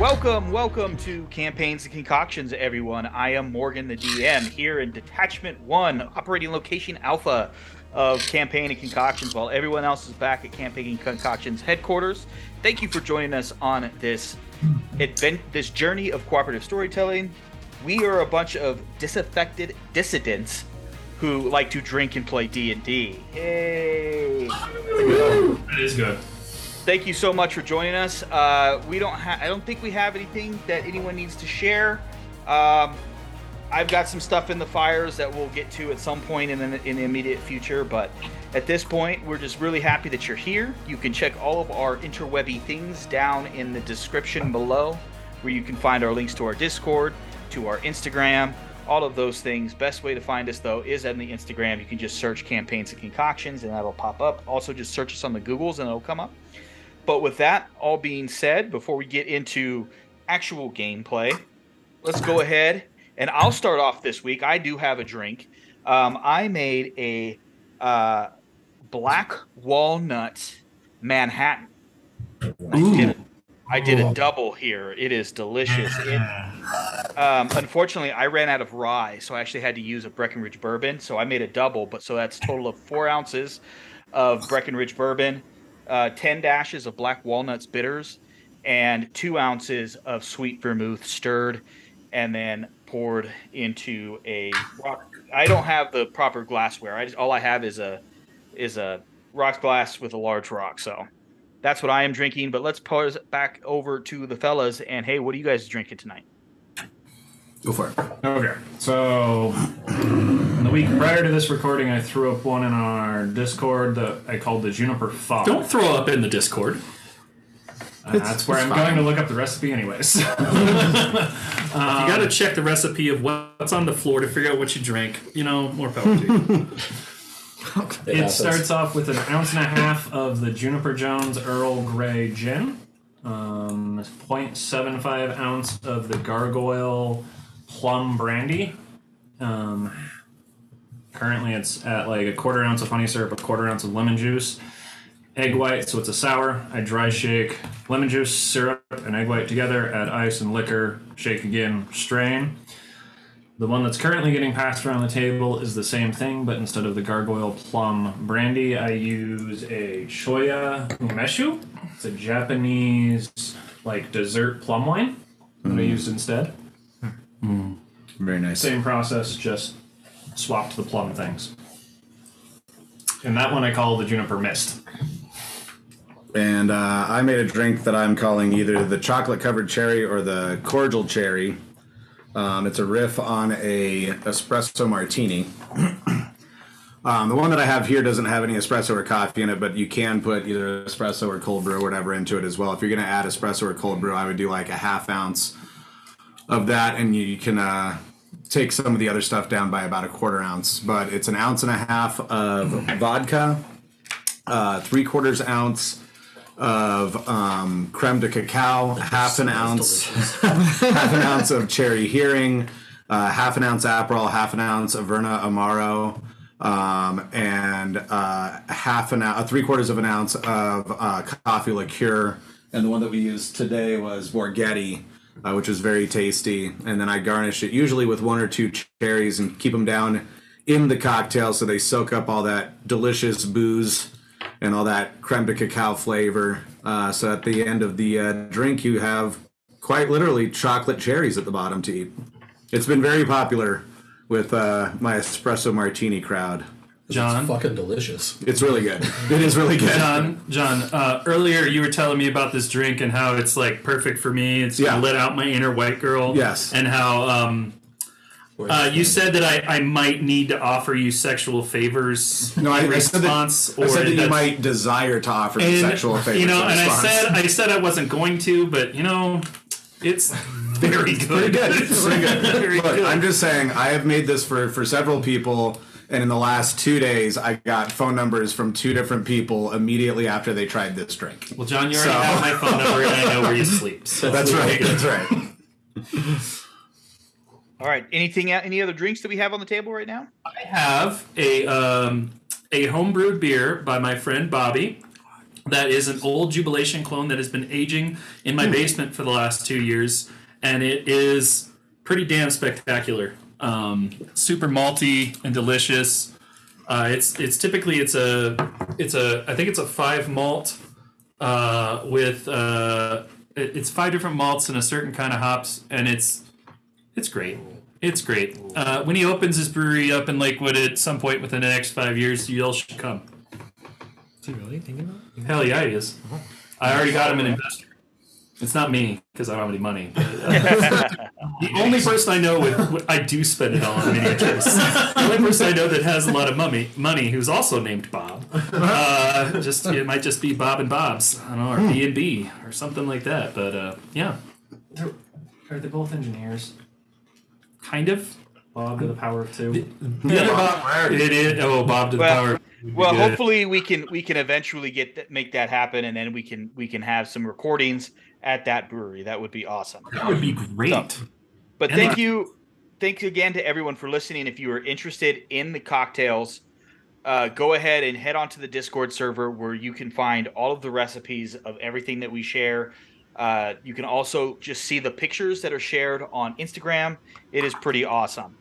Welcome, welcome to Campaigns and Concoctions, everyone. I am Morgan, the DM, here in Detachment 1, operating location Alpha of Campaign and Concoctions, while everyone else is back at Campaign and Concoctions headquarters. Thank you for joining us on this advent, this journey of cooperative storytelling. We are a bunch of disaffected dissidents who like to drink and play D&D. Yay! That is good. Thank you so much for joining us. Uh, we don't have. I don't think we have anything that anyone needs to share. Um, I've got some stuff in the fires that we'll get to at some point in the, in the immediate future, but at this point, we're just really happy that you're here. You can check all of our interwebby things down in the description below, where you can find our links to our Discord, to our Instagram, all of those things. Best way to find us though is on the Instagram. You can just search campaigns and concoctions, and that'll pop up. Also, just search us on the Googles, and it'll come up. But with that all being said, before we get into actual gameplay, let's go ahead and I'll start off this week. I do have a drink. Um, I made a uh, black walnut Manhattan. I did, I did a double here. It is delicious. It, um, unfortunately, I ran out of rye, so I actually had to use a Breckenridge bourbon. So I made a double, but so that's a total of four ounces of Breckenridge bourbon, uh, 10 dashes of black walnuts bitters, and two ounces of sweet vermouth stirred and then poured into a rock. I don't have the proper glassware. I just, all I have is a is a rock glass with a large rock. So that's what I am drinking. But let's pause back over to the fellas. And hey, what are you guys drinking tonight? Go for it. Okay, so the week prior to this recording, I threw up one in our Discord that I called the Juniper Fog. Don't throw up in the Discord. Uh, that's where I'm fine. going to look up the recipe, anyways. you got to check the recipe of what's on the floor to figure out what you drink. You know, more power to you. it starts off with an ounce and a half of the Juniper Jones Earl Grey Gin, um, 0.75 ounce of the Gargoyle Plum Brandy. Um, currently, it's at like a quarter ounce of honey syrup, a quarter ounce of lemon juice, egg white, so it's a sour. I dry shake lemon juice, syrup, and egg white together, add ice and liquor, shake again, strain. The one that's currently getting passed around the table is the same thing, but instead of the gargoyle plum brandy, I use a Choya Umeshu. It's a Japanese like dessert plum wine that I used instead. Very nice. Same process, just swapped the plum things. And that one I call the juniper mist. And uh, I made a drink that I'm calling either the chocolate covered cherry or the cordial cherry. Um, it's a riff on a espresso martini. um, the one that I have here doesn't have any espresso or coffee in it, but you can put either espresso or cold brew or whatever into it as well. If you're going to add espresso or cold brew, I would do like a half ounce of that, and you can uh, take some of the other stuff down by about a quarter ounce. But it's an ounce and a half of vodka, uh, three quarters ounce of um, creme de cacao, half an ounce, half an ounce of cherry Heering, uh, half an ounce Aperol, half an ounce Averna Amaro, um, and uh, half an ounce, three quarters of an ounce of uh, coffee liqueur. And the one that we used today was Borghetti, uh, which was very tasty. And then I garnish it usually with one or two cherries and keep them down in the cocktail so they soak up all that delicious booze and all that creme de cacao flavor. Uh, so at the end of the uh, drink, you have quite literally chocolate cherries at the bottom to eat. It's been very popular with uh, my espresso martini crowd. John, Fucking delicious. It's really good. It is really good. John, John. Uh, earlier, you were telling me about this drink and how it's like perfect for me. It's Yeah. gonna let out my inner white girl. Yes. and how um, uh, you said that I, I might need to offer you sexual favors No, I, in I said that, response, I said that you might desire to offer me and, sexual favors. You know, in and I said I said I wasn't going to, but you know, it's very good. pretty good. It's pretty good. Very Look, good. I'm just saying, I have made this for for several people, and in the last two days, I got phone numbers from two different people immediately after they tried this drink. Well, John, you already So- have my phone number, and I know where you sleep. So That's right. That's right. All right. Anything? el- Any other drinks that we have on the table right now? I have a um, a homebrewed beer by my friend Bobby that is an old Jubilation clone that has been aging in my basement for the last two years, and it is pretty damn spectacular. Um, super malty and delicious. Uh, it's it's typically it's a it's a I think it's a five malt uh, with uh, it- it's five different malts and a certain kind of hops, and it's it's great. It's great. Uh, when he opens his brewery up in Lakewood at some point within the next five years, you all should come. Is he really thinking about? it? Hell yeah, he is. I already got him an investor. It's not me because I don't have any money. but, uh, the only person I know with, with I do spend it all on miniatures. the only person I know that has a lot of money, money who's also named Bob. Uh, just it might just be Bob and Bob's, I don't know, or B and B or something like that. But uh, yeah, They're- Are they both engineers? kind of. Bob to the power of two. The other Bob, it is. Oh, Bob to the Well- power. would be Well, good. hopefully we can we can eventually get that, make that happen, and then we can we can have some recordings at that brewery. That would be awesome. that would be great. But And thank I- you, thank you again to everyone for listening. If you are interested in the cocktails, uh, go ahead and head onto the Discord server where you can find all of the recipes of everything that we share. Uh, you can also just see the pictures that are shared on Instagram. It is pretty awesome.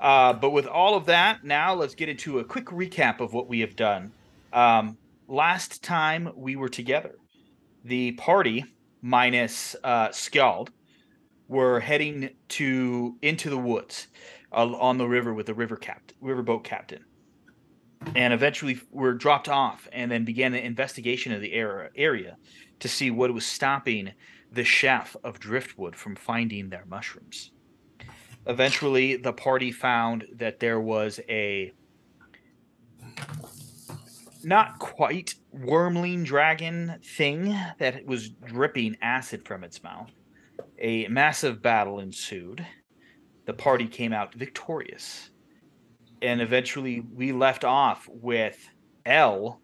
Uh, but with all of that, now let's get into a quick recap of what we have done. Um, last time we were together, the party minus uh, were heading to into the woods uh, on the river with the river captain, riverboat captain, and eventually were dropped off, and then began an investigation of the area area to see what was stopping the chef of Driftwood from finding their mushrooms. Eventually, the party found that there was a not quite wormling dragon thing that was dripping acid from its mouth. A massive battle ensued. The party came out victorious. And eventually we left off with L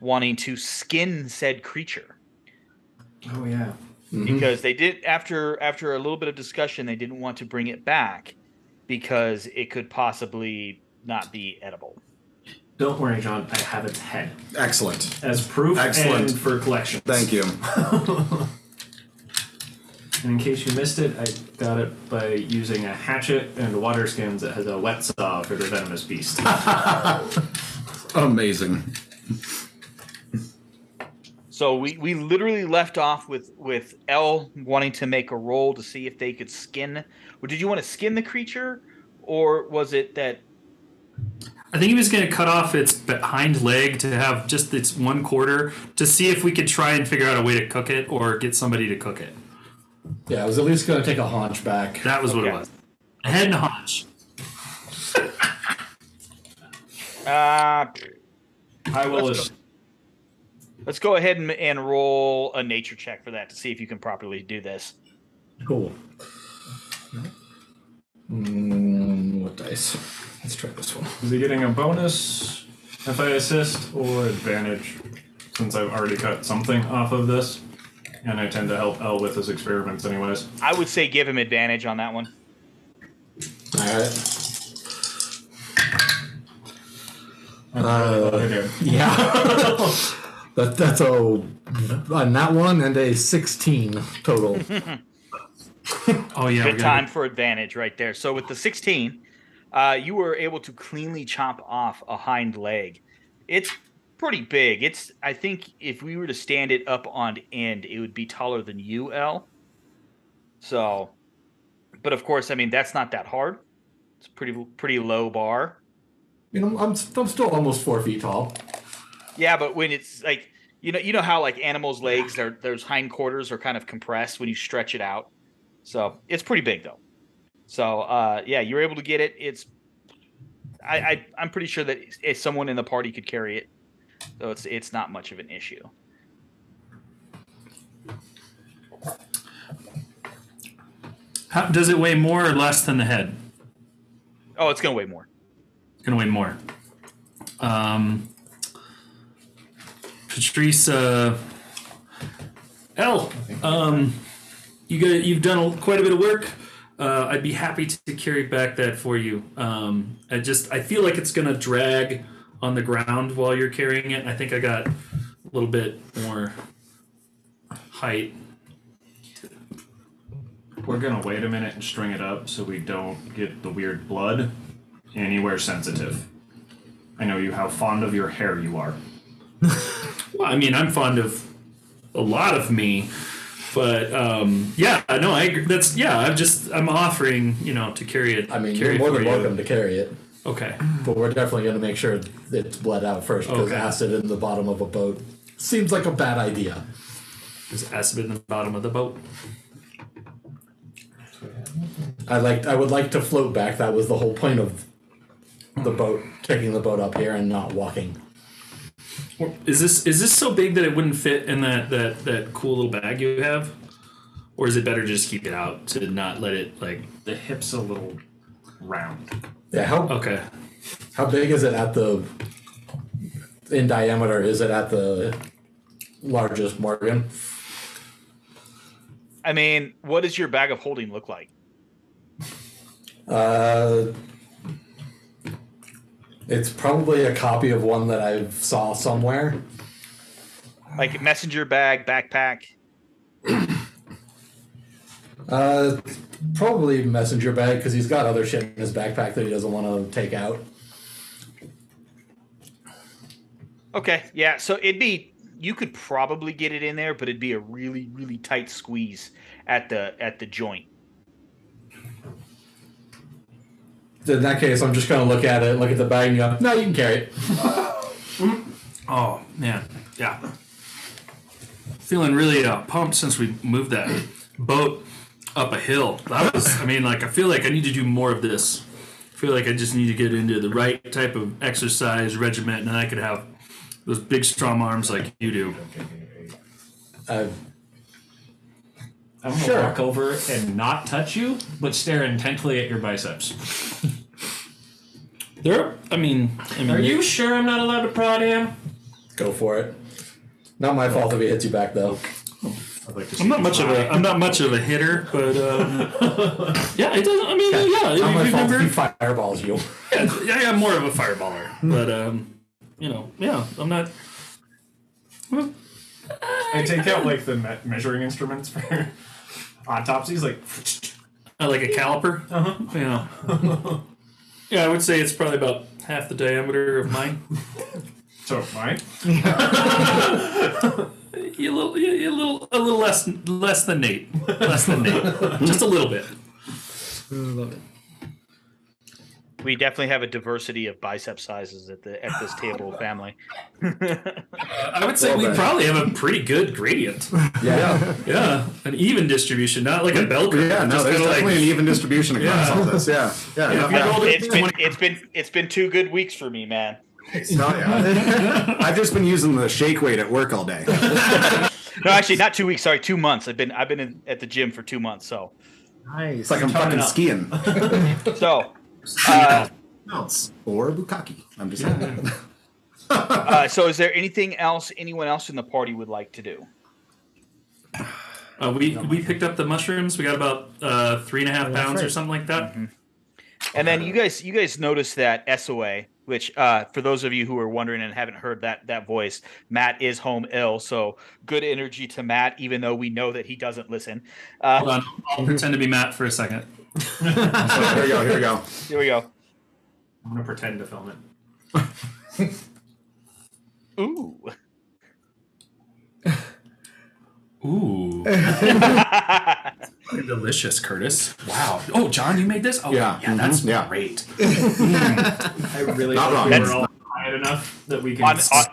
wanting to skin said creature Oh yeah. Mm-hmm. because they did after after a little bit of discussion they didn't want to bring it back because it could possibly not be edible. Don't worry, John. I have its head Excellent. as proof Excellent. and for collection. Thank you. And in case you missed it, I got it by using a hatchet and water skins that has a wet saw for the venomous beast. Amazing. So we, we literally left off with with L wanting to make a roll to see if they could skin. Or did you want to skin the creature, or was it that? I think he was going to cut off its hind leg to have just its one quarter to see if we could try and figure out a way to cook it or get somebody to cook it. Yeah, I was at least going to take a haunch back. That was what Okay. it was. A head and a haunch. Uh, I will. Let's let's go ahead and, and roll a nature check for that to see if you can properly do this. Cool. Mm, what dice? Let's try this one. Is he getting a bonus if I assist or advantage? Since I've already cut something off of this, and I tend to help L with his experiments, anyways. I would say give him advantage on that one. All right. Uh, okay. Yeah. that, that's a on that one and a sixteen total. Oh yeah, Good got time for advantage right there. So with the 16, uh, you were able to cleanly chop off a hind leg. It's pretty big. It's I think if we were to stand it up on end, it would be taller than you, L. So, but of course, I mean that's not that hard. It's pretty pretty low bar. You know, I'm I'm still almost four feet tall. Yeah, but when it's like you know you know how like animals' legs, their those hindquarters are kind of compressed when you stretch it out. So it's pretty big though. So uh, yeah, you're able to get it. It's I, I I'm pretty sure that if someone in the party could carry it, so it's it's not much of an issue. How, does it weigh more or less than the head? Oh, it's gonna weigh more. It's gonna weigh more. Um, Patrice, uh, L, um, you got you've done a, quite a bit of work. Uh, I'd be happy to carry back that for you. Um, I just I feel like it's gonna drag on the ground while you're carrying it. I think I got a little bit more height. We're gonna wait a minute and string it up so we don't get the weird blood anywhere sensitive. I know you how fond of your hair you are. Well, I mean, I'm fond of a lot of me, but um, yeah, no, I agree. That's yeah. I'm just I'm offering, you know, to carry it. I mean, carry you're more than you. welcome to carry it, Okay. but we're definitely going to make sure it's bled out first because Okay. acid in the bottom of a boat seems like a bad idea. There's acid in the bottom of the boat. I like. I would like to float back. That was the whole point of the boat, taking the boat up here and not walking. Is this is this so big that it wouldn't fit in that that that cool little bag you have, or is it better to just keep it out to not let it like? The hip's a little round. Yeah. How Okay. how big is it at the in diameter? Is it at the largest Morgan? I mean, what does your bag of holding look like? Uh, it's probably a copy of one that I saw somewhere. Like messenger bag, backpack. Uh, probably messenger bag because he's got other shit in his backpack that he doesn't want to take out. Okay, yeah. So it'd be you could probably get it in there, but it'd be a really, really tight squeeze at the at the joint. In that case, I'm just gonna look at it, look at the bag, and go, "No, you can carry it." Oh man, yeah. Feeling really uh, pumped since we moved that boat up a hill. That was, I mean, like I feel like I need to do more of this. I feel like I just need to get into the right type of exercise regiment, and I could have those big strong arms like you do. Uh, I'm gonna Sure. walk over and not touch you, but stare intently at your biceps. There, I mean, I mean, Are you sure I'm not allowed to prod him? go for it. Not my fault if he hits you back, though. I'd like to see I'm not you much of try. a I'm not much of a hitter, but um, yeah, it doesn't. I mean, yeah, Not my you fault if he remember? fireballs you. Yeah, yeah, I'm more of a fireballer, but um, you know, yeah, I'm not. I take out like the me- measuring instruments for autopsies, like I like a caliper. Uh huh. Yeah. yeah, I would say it's probably about half the diameter of mine. so mine. You little, you, you little, a little less, less than Nate. Less than Nate. Just a little bit. We definitely have a diversity of bicep sizes at the at this table, family. I would say Well we done. probably have a pretty good gradient. Yeah. Yeah, an even distribution, not like a bell curve. Yeah, no, there's kinda like- definitely an even distribution across Yeah. all this. Yeah, yeah, Yeah, no, if you yeah. rolled it- it's been it's been it's been two good weeks for me, man. No, yeah. I've just been using the shake weight at work all day. No, actually, not two weeks. Sorry, two months. I've been I've been in, at the gym for two months. So Nice. It's like I'm fucking skiing. so uh, Mounts. Or bukkake. I'm just saying. uh, so is there anything else anyone else in the party would like to do? Uh, we we picked up the mushrooms. We got about uh, three and a half pounds or something like that. And then you guys, you guys noticed that SOA, which uh, for those of you who are wondering and haven't heard that that voice, Matt is home ill. So good energy to Matt, even though we know that he doesn't listen. Hold Uh, on, I'll pretend to be Matt for a second. So here we go. Here we go. here we go. I'm gonna pretend to film it. Ooh. Ooh, delicious, Curtis. Wow. Oh, John, you made this? Oh, Yeah. yeah, that's Mhm. Yeah. great. I really Not hope wrong. we That's- were all quiet enough that we can On- on-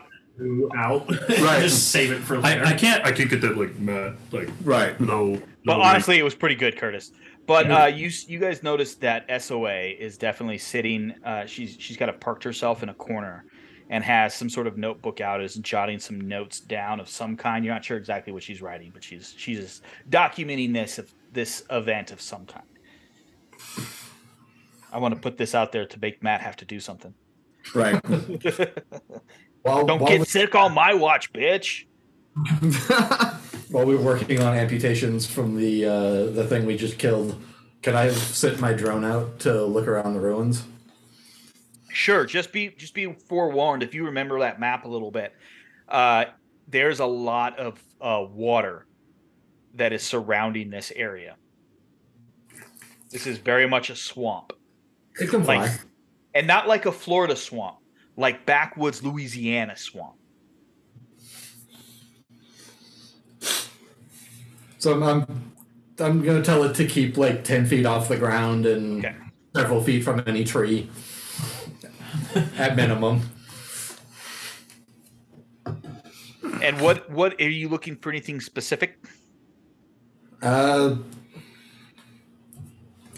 out. Right. Just save it for later. I, I can't. I can't get that like Matt like Right. No. but low honestly, it was pretty good, Curtis. But uh, you you guys noticed that SOA is definitely sitting. Uh, she's she's got to parked herself in a corner, and has some sort of notebook out. Is jotting some notes down of some kind. You're not sure exactly what she's writing, but she's she's just documenting this of this event of some kind. I want to put this out there to make Matt have to do something. Right. While, Don't while, get sick on my watch, bitch. while we were working on amputations from the uh, the thing we just killed, can I sit my drone out to look around the ruins? Sure, just be just be forewarned if you remember that map a little bit. Uh, there's a lot of uh, water that is surrounding this area. This is very much a swamp, It can fly. like, and not like a Florida swamp, like backwoods Louisiana swamp. So I'm, I'm I'm gonna tell it to keep like ten feet off the ground and Okay. several feet from any tree, at minimum. And what what are you looking for? Anything specific? Uh,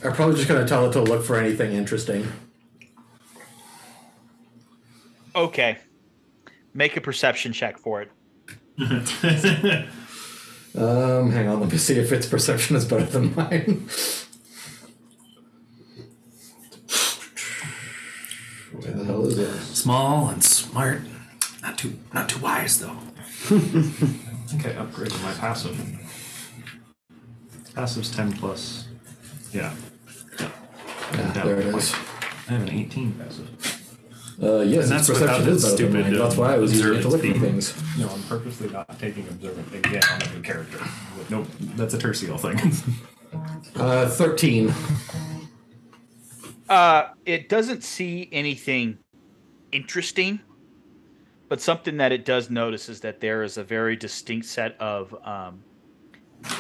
I'm probably just gonna tell it to look for anything interesting. Okay, make a perception check for it. Um, hang on, let me see if its perception is better than mine. Where the hell is it? Small and smart. Not too not too wise though. I think I upgraded my passive. Passive's 10 plus. Yeah. Yeah, Down there it to is. I have an 18 passive. Uh, yes, And its that's perception is better than stupid, mine. That's why I was using it to look for things. No, I'm purposely not taking observant again on a new character. Nope, that's a tertial thing. Uh, thirteen. Uh, it doesn't see anything interesting, but something that it does notice is that there is a very distinct set of um,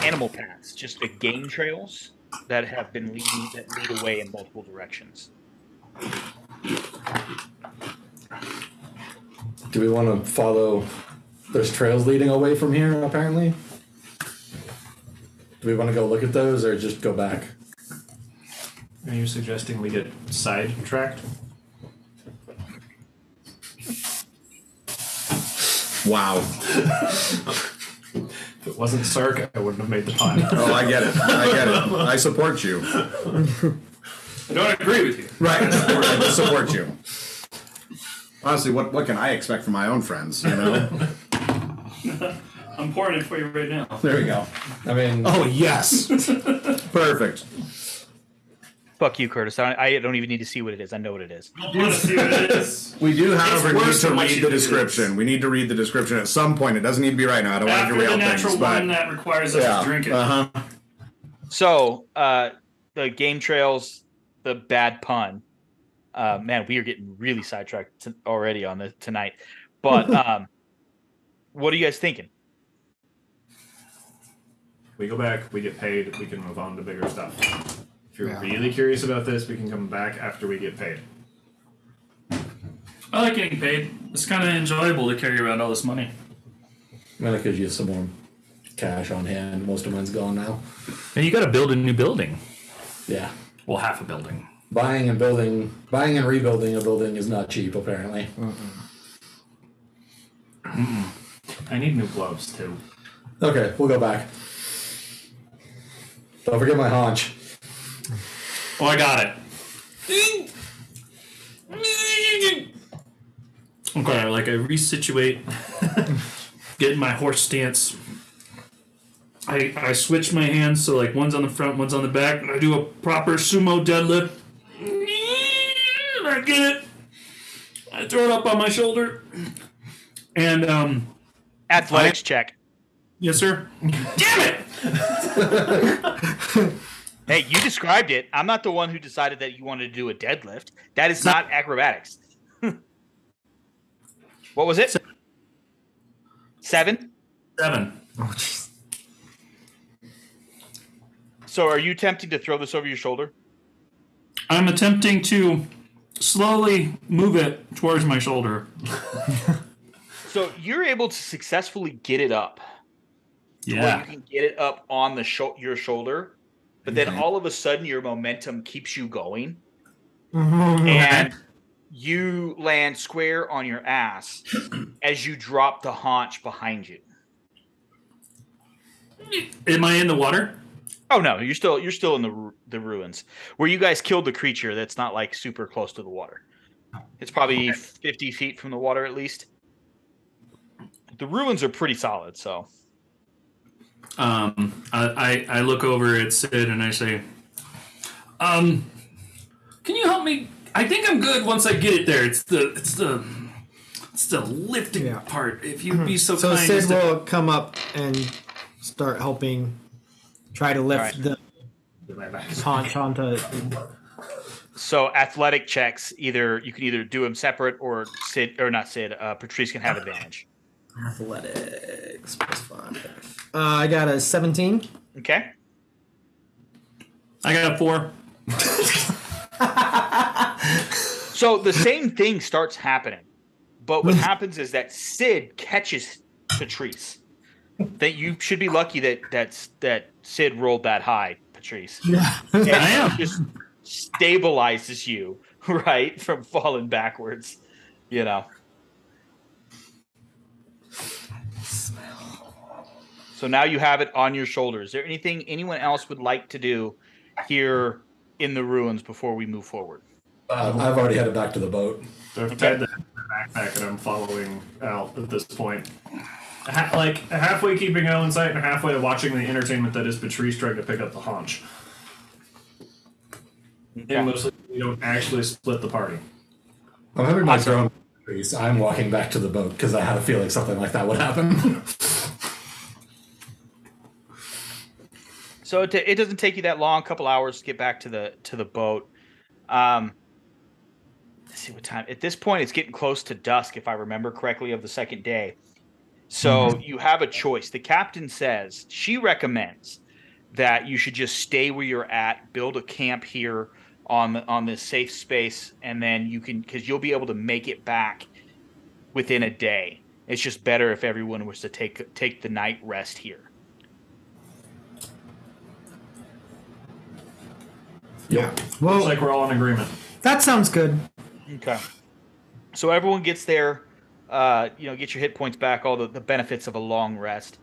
animal paths, just the game trails that have been leading that lead away in multiple directions. Do we want to follow? There's trails leading away from here, apparently. Do we want to go look at those or just go back? Are you suggesting we get sidetracked? Wow. If it wasn't Sark, I wouldn't have made the pun. Oh, I get it. I get it. I support you. I don't agree with you. Right. I support, I support you. Honestly, what what can I expect from my own friends? You know. I'm pouring it for you right now. There we go. I mean, Oh yes. Perfect. Fuck you, Curtis. I, I don't even need to see what it is. I know what it is. I want to see what it is. We do, however, need worse to than what read the do description. We need to read the description at some point. It doesn't need to be right now. I don't want to After derail the natural things, one but that requires us yeah. to drink it. Uh huh. So, uh, the game trails, the bad pun. Uh, man, we are getting really sidetracked t- already on this tonight. But um, what are you guys thinking? We go back, we get paid, we can move on to bigger stuff. If you're really curious about this, we can come back after we get paid. I like getting paid. It's kind of enjoyable to carry around all this money. I could use some more cash on hand. Most of mine's gone now. And you got to build a new building. Yeah, Well, half a building. buying and building, buying and rebuilding a building is not cheap. Apparently. I need new gloves too. Okay, we'll go back. Don't forget my haunch. Oh, I got it. Okay, like I resituate, get in my horse stance. I I switch my hands so like one's on the front, one's on the back, and I do a proper sumo deadlift. And I get it. I throw it up on my shoulder, and um, Athletics check. yes, sir. Damn it! Hey, you described it. I'm not the one who decided that you wanted to do a deadlift. That is not acrobatics. what was it? Seven. Seven. So, are you attempting to throw this over your shoulder? I'm attempting to slowly move it towards my shoulder. So you're able to successfully get it up. Where Yeah. you can get it up on the sho- your shoulder, but then Okay. all of a sudden your momentum keeps you going, and you land square on your ass as you drop the haunch behind you. Am I in the water? Oh no, you're still you're still in the the ruins where you guys killed the creature. That's not like super close to the water. It's probably fifty feet from the water at least. The ruins are pretty solid, so Um, I, I, I look over at Sid and I say, um, can you help me? I think I'm good once I get it there. It's the it's the it's it's the lifting Yeah. part. If you'd be so, So kind. as Sid to- will come up and start helping try to lift Alright. the My haunch onto. So athletic checks, either you can either do them separate or Sid or not Sid. Uh, Patrice can have advantage. Athletics plus five. Uh, I got a 17. Okay. I got a four. So the same thing starts happening, but what happens is that Sid catches Patrice. That you should be lucky that that's that Sid rolled that high, Patrice. Yeah. And I am. Just stabilizes you right from falling backwards. You know. So now you have it on your shoulders. Is there anything anyone else would like to do here in the ruins before we move forward? Uh, I've already headed back to the boat. So I've tied the backpack and I'm following Al at this point. Ha- like halfway keeping Al in sight and halfway watching the entertainment that is Patrice trying to pick up the haunch. And mostly we don't actually split the party. I'm having my drone. increase. I'm walking back to the boat because I had a feeling something like that would happen. So it, it doesn't take you that long, a couple hours to get back to the to the boat. Um, let's see what time. At this point, it's getting close to dusk, if I remember correctly, of the second day. So mm-hmm. you have a choice. The captain says she recommends that you should just stay where you're at, build a camp here on the, on this safe space, and then you can because you'll be able to make it back within a day. It's just better if everyone was to take take the night rest here. Yeah. Looks Well, like we're all in agreement. that sounds good. Okay. So everyone gets there, uh, you know, get your hit points back, all the, the benefits of a long rest.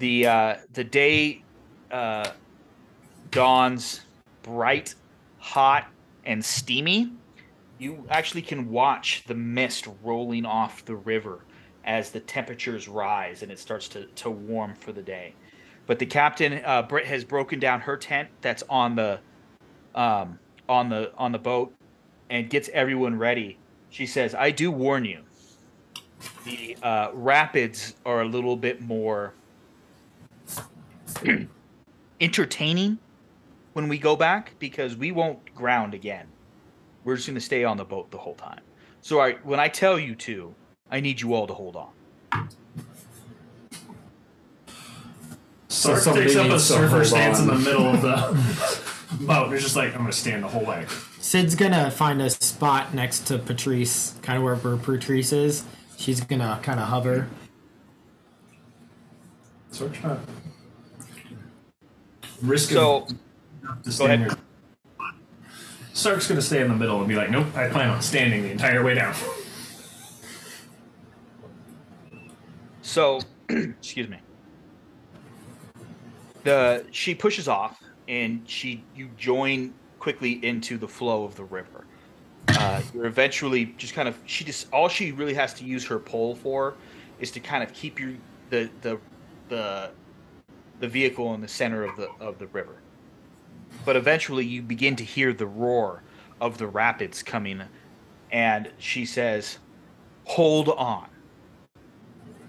The uh, the day uh, dawns bright, hot, and steamy. You actually can watch the mist rolling off the river as the temperatures rise and it starts to, to warm for the day. But the captain, uh, Britt, has broken down her tent that's on the um, on the on the boat and gets everyone ready. She says, "I do warn you, the uh, rapids are a little bit more entertaining when we go back because we won't ground again. We're just going to stay on the boat the whole time. So, all right, when I tell you to, I need you all to hold on." Sark somebody takes up a needs to surfer hold stance in the middle of the boat. and It's just like I'm gonna stand the whole way. Sid's gonna find a spot next to Patrice, kind of where, where Patrice is. She's gonna kind of hover. Sark's not risk So, of go ahead. Sark's gonna stay in the middle and be like, "Nope, I plan on standing the entire way down." So, excuse me. The she pushes off, and she you join quickly into the flow of the river. Uh, you're eventually just kind of she just all she really has to use her pole for is to kind of keep your the the the the vehicle in the center of the of the river. But eventually, you begin to hear the roar of the rapids coming, and she says, "Hold on."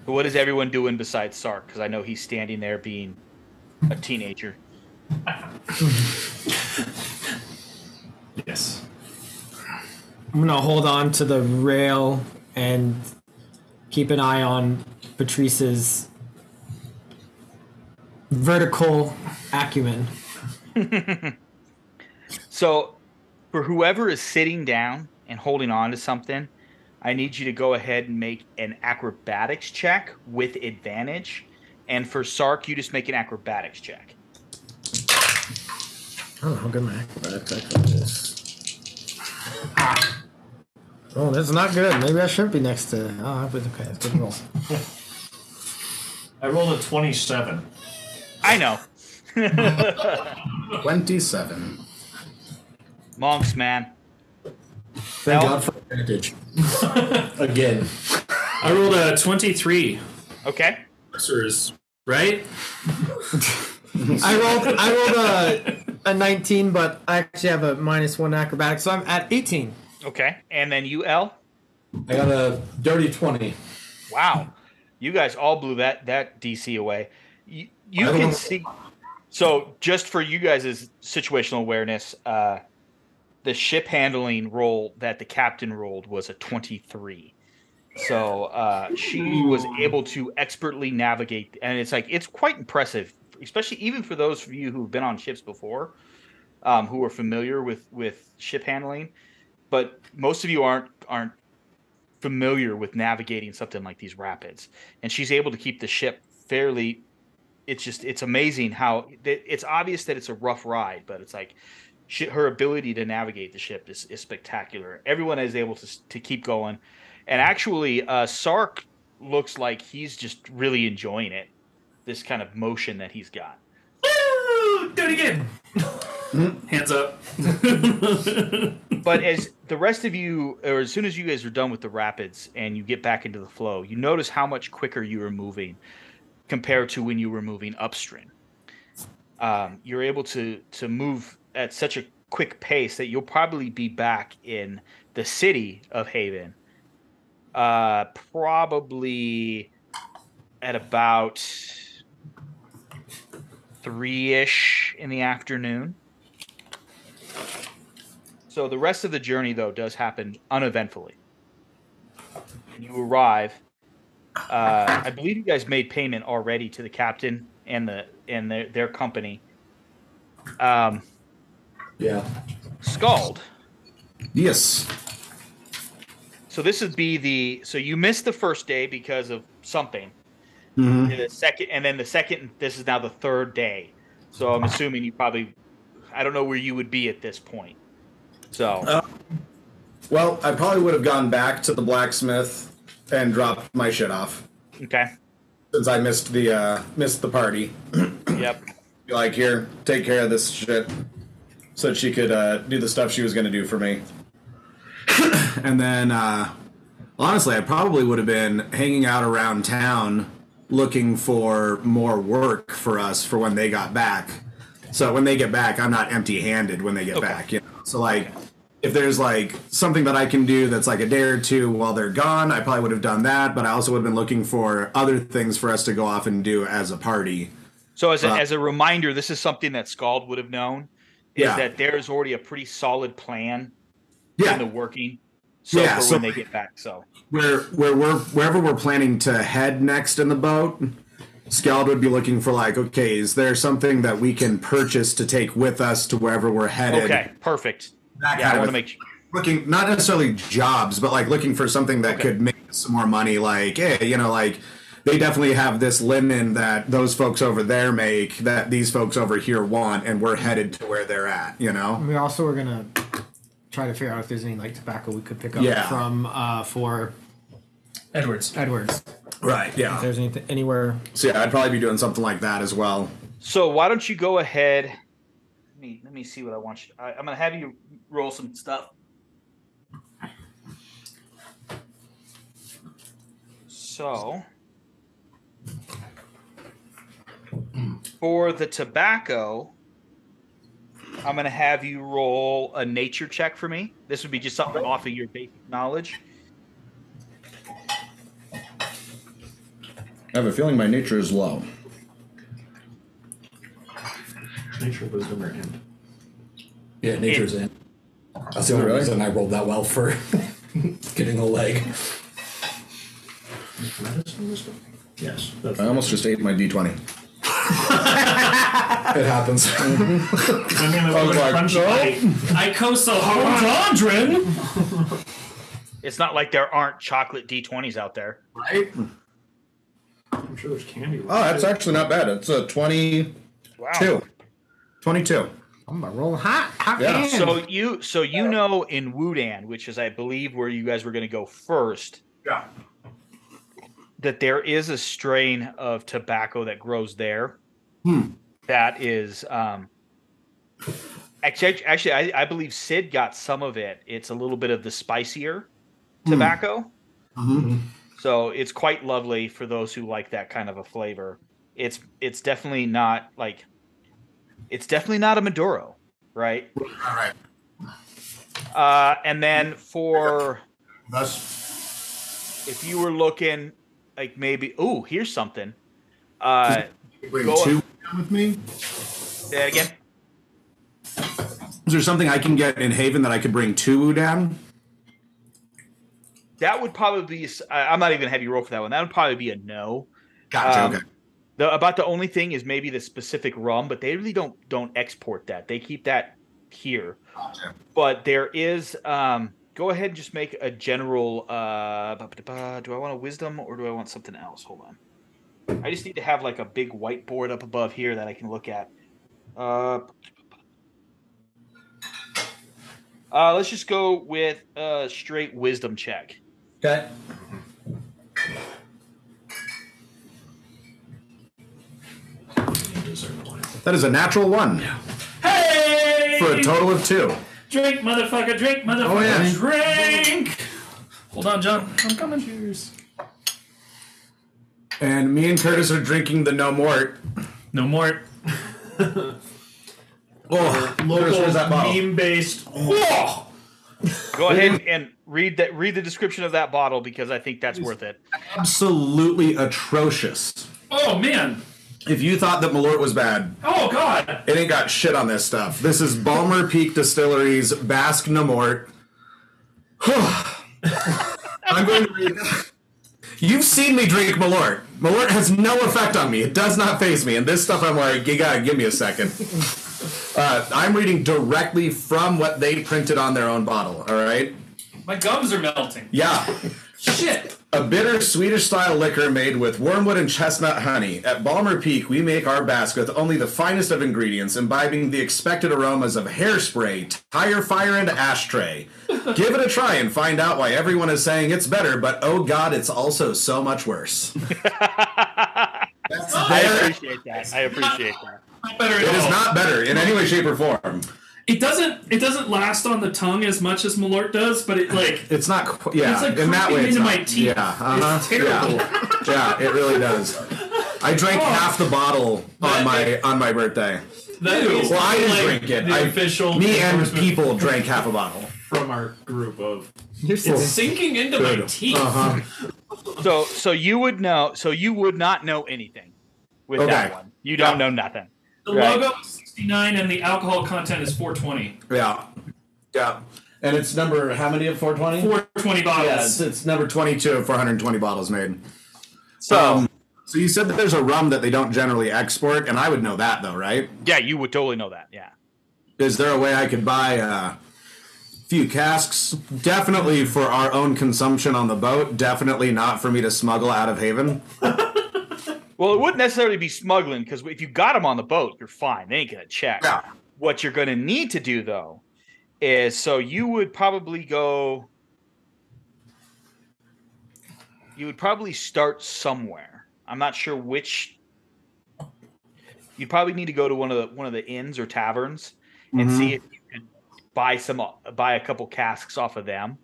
What is everyone doing besides Sark? Because I know he's standing there being a teenager. Yes. I'm gonna hold on to the rail and keep an eye on Patrice's vertical acumen. So, for whoever is sitting down and holding on to something, I need you to go ahead and make an acrobatics check with advantage. And for Sark, you just make an acrobatics check. I don't know how good my acrobatics actually is. Ah. Oh, that's not good. Maybe I shouldn't be next to. Oh, but okay, it's good roll. I rolled a twenty-seven. I know. 27. Monks, man. Thank Al? God for advantage. Again. I rolled a 23. Okay. Sorcerers, right? I rolled. I rolled a, a 19, but I actually have a minus one acrobatics, so I'm at 18. Okay. And then you, L? I got a dirty twenty. Wow, you guys all blew that that DC away. You, you can see. So just for you guys' situational awareness, uh, the ship handling roll that the captain rolled was a twenty-three. So uh, she was able to expertly navigate, and it's like it's quite impressive, especially even for those of you who've been on ships before, um, who are familiar with with ship handling. But most of you aren't aren't familiar with navigating something like these rapids. And she's able to keep the ship fairly it's just it's amazing how it's obvious that it's a rough ride but it's like she, her ability to navigate the ship is, is spectacular. Everyone is able to, to keep going. And actually uh sark looks like he's just really enjoying it this kind of motion that he's got! Do it again. Hands up. but as the rest of you, or as soon as you guys are done with the rapids and you get back into the flow, you notice how much quicker you are moving compared to when you were moving upstream. Um, you're able to to move at such a quick pace that you'll probably be back in the city of Haven, uh, probably at about three ish in the afternoon. So the rest of the journey, though, does happen uneventfully. When you arrive, uh, I believe you guys made payment already to the captain and the and their, their company. Um, Yeah. Skjald. Yes. So this would be the so you missed the first day because of something. Mhm. The second, and then the second. This is now the third day. So I'm assuming you probably, I don't know where you would be at this point. So Well, I probably would have gone back to the blacksmith and dropped my shit off okay, since I missed the uh, missed the party. yep. Be like, here, take care of this shit, so that she could uh, do the stuff she was going to do for me. and then, uh, honestly, I probably would have been hanging out around town looking for more work for us for when they got back. So when they get back, I'm not empty-handed when they get Okay. back. You know? So like, if there's like something that I can do that's like a day or two while they're gone, I probably would have done that. But I also would have been looking for other things for us to go off and do as a party. So as a, Uh, as a reminder, this is something that Skjald would have known. Is Yeah. that there's already a pretty solid plan Yeah, in the working. So Yeah, for so- when they get back. So where where we're wherever we're planning to head next in the boat, Skjald would be looking for like, okay, is there something that we can purchase to take with us to wherever we're headed? okay, perfect. That Yeah, I kind want to of make. looking not necessarily jobs, but like looking for something that Okay. could make some more money. Like, hey, you know, like they definitely have this linen that those folks over there make that these folks over here want, and we're headed to where they're at. You know. We also were gonna try to figure out if there's any like tobacco we could pick up Yeah. from uh, for Edwards. Edwards. Right. If Yeah. there's anything anywhere. So yeah, I'd probably be doing something like that as well. So why don't you go ahead? Let me let me see what I want you. I, I'm gonna have you roll some stuff. So for the tobacco, I'm gonna have you roll a nature check for me. This would be just something off of your basic knowledge. I have a feeling my nature is low. Nature wisdom or int. Yeah, nature's in. That's the only Really? reason I rolled that well for getting a leg. Medicine wisdom? Yes. That's I almost just ate my d20. It happens. Mm-hmm. I mean, it oh was was like, crunchy no. bite. Icosahedron! Oh, it's not like there aren't chocolate D20s out there. Right? I'm sure there's candy. Oh, that's actually not bad. It's a 22. Wow. 22. I'm gonna roll hot, hot Yeah, hand. So you so you know in Wudan, which is I believe where you guys were going to go first, Yeah. that there is a strain of tobacco that grows there. Hmm. That is um actually actually I, I believe Sid got some of it. It's a little bit of the spicier tobacco. Mm-hmm. So it's quite lovely for those who like that kind of a flavor. It's it's definitely not like it's definitely not a Maduro, right? All right. Uh, and then for That's if you were looking like maybe, oh, here's something. Uh, Bring Go- two down with me. say that again. Is there something I can get in Haven that I could bring two down? That would probably be. I- I'm not even gonna have you roll for that one. That would probably be a no. Gotcha. Um, okay. The, about the only thing is maybe the specific rum, but they really don't don't export that. They keep that here. Gotcha. But there is. Um, go ahead and just make a general. Uh, do I want a wisdom or do I want something else? Hold on. I just need to have like a big whiteboard up above here that I can look at. Uh, uh, let's just go with a straight wisdom check. Okay. That is a natural one Hey! for a total of two. Drink, motherfucker, drink, motherfucker, Oh, yeah. drink! Hold on, John. I'm coming. Cheers. And me and Curtis are drinking the No Mort. No more. Oh, Curtis, where's that bottle? meme-based. Whoa! Go ahead and read that. Read the description of that bottle because I think that's worth it. Absolutely atrocious. Oh man! If you thought that Malort was bad, Oh god! it ain't got shit on this stuff. This is Balmer Peak Distilleries Basque No Mort. I'm going to read. You've seen me drink Malort. Malort has no effect on me. It does not phase me. And this stuff, I'm like, you gotta give me a second. Uh, I'm reading directly from what they printed on their own bottle. All right. My gums are melting. Yeah. Shit! A bitter Swedish style liquor made with wormwood and chestnut honey. At Balmer Peak, we make our Basque with only the finest of ingredients, imbibing the expected aromas of hairspray, tire fire, and ashtray. Give it a try and find out why everyone is saying it's better, but oh god, it's also so much worse. That's I appreciate that. I appreciate that. Better at It is all. not better in any way, shape, or form. It doesn't. It doesn't last on the tongue as much as Malort does, but it like It's not, qu- yeah, It's like in that way, creeping it's into not. my teeth. Yeah, uh-huh. It's terrible. Yeah. yeah, it really does. I drank half the bottle on my on my birthday. that Ew. Well, I didn't like drink it. The I, official me and endorsement people drank half a bottle. from our group of. You're so It's sinking into my teeth. Uh-huh. So, so you would know. So you would not know anything with that one. You don't know nothing. The Right. logo is 69 and the alcohol content is 420. Yeah, yeah. And it's number how many of 420? 420 bottles. Yeah, it's, it's number 22 of 420 bottles made. So, Um, so you said that there's a rum that they don't generally export, and I would know that though, right? yeah, you would totally know that. Yeah. Is there a way I could buy a few casks? Definitely for our own consumption on the boat. Definitely not for me to smuggle out of Haven. Well, it wouldn't necessarily be smuggling because if you got them on the boat, you're fine. They ain't gonna check. Yeah. What you're gonna need to do though is so you would probably go. You would probably start somewhere. I'm not sure which. You'd probably need to go to one of the one of the inns or taverns and Mhm. see if you could buy some buy a couple casks off of them.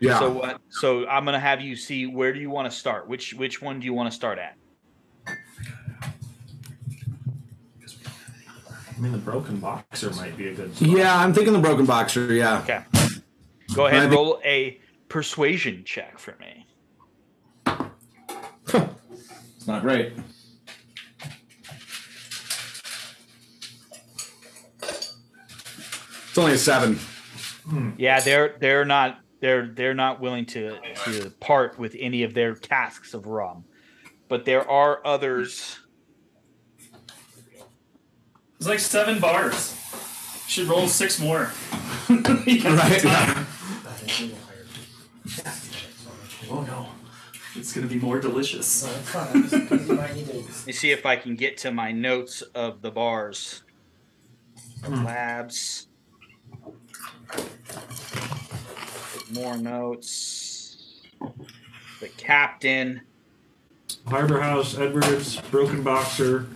Yeah. So what? So I'm gonna have you see where do you want to start? Which which one do you want to start at? I mean, the broken boxer might be a good. yeah, I'm thinking the broken boxer. Yeah. Okay. Go ahead and think- roll a persuasion check for me. It's not great. It's only a seven. Hmm. Yeah, they're they're not they're they're not willing to to part with any of their casks of rum, but there are others. It's like seven bars. Should roll six more. Right. Oh no. It's gonna be more delicious. Let me see if I can get to my notes of the bars. Hmm. Labs. More notes. The captain. Harbor House, Edwards, Broken Boxer,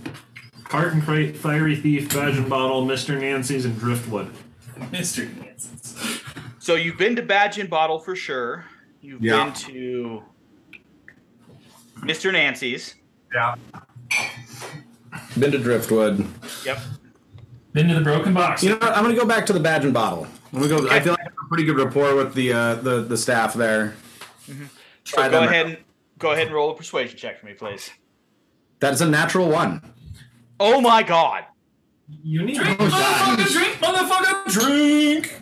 Carton Crate, Fiery Thief, Badge and Bottle, Mr. Nancy's, and Driftwood. Mr. Nansen's. So you've been to Badge and Bottle for sure. You've Yeah. been to Mr. Nancy's. Yeah. Been to Driftwood. Yep. Been to the broken box. You know what? I'm gonna go back to the badge and bottle. I'm gonna go. I feel like I have a pretty good rapport with the uh, the the staff there. So go ahead out. and go ahead and roll a persuasion check for me, please. That's a natural one. Oh my god. You need Drink, to motherfucker, drink, motherfucker, drink.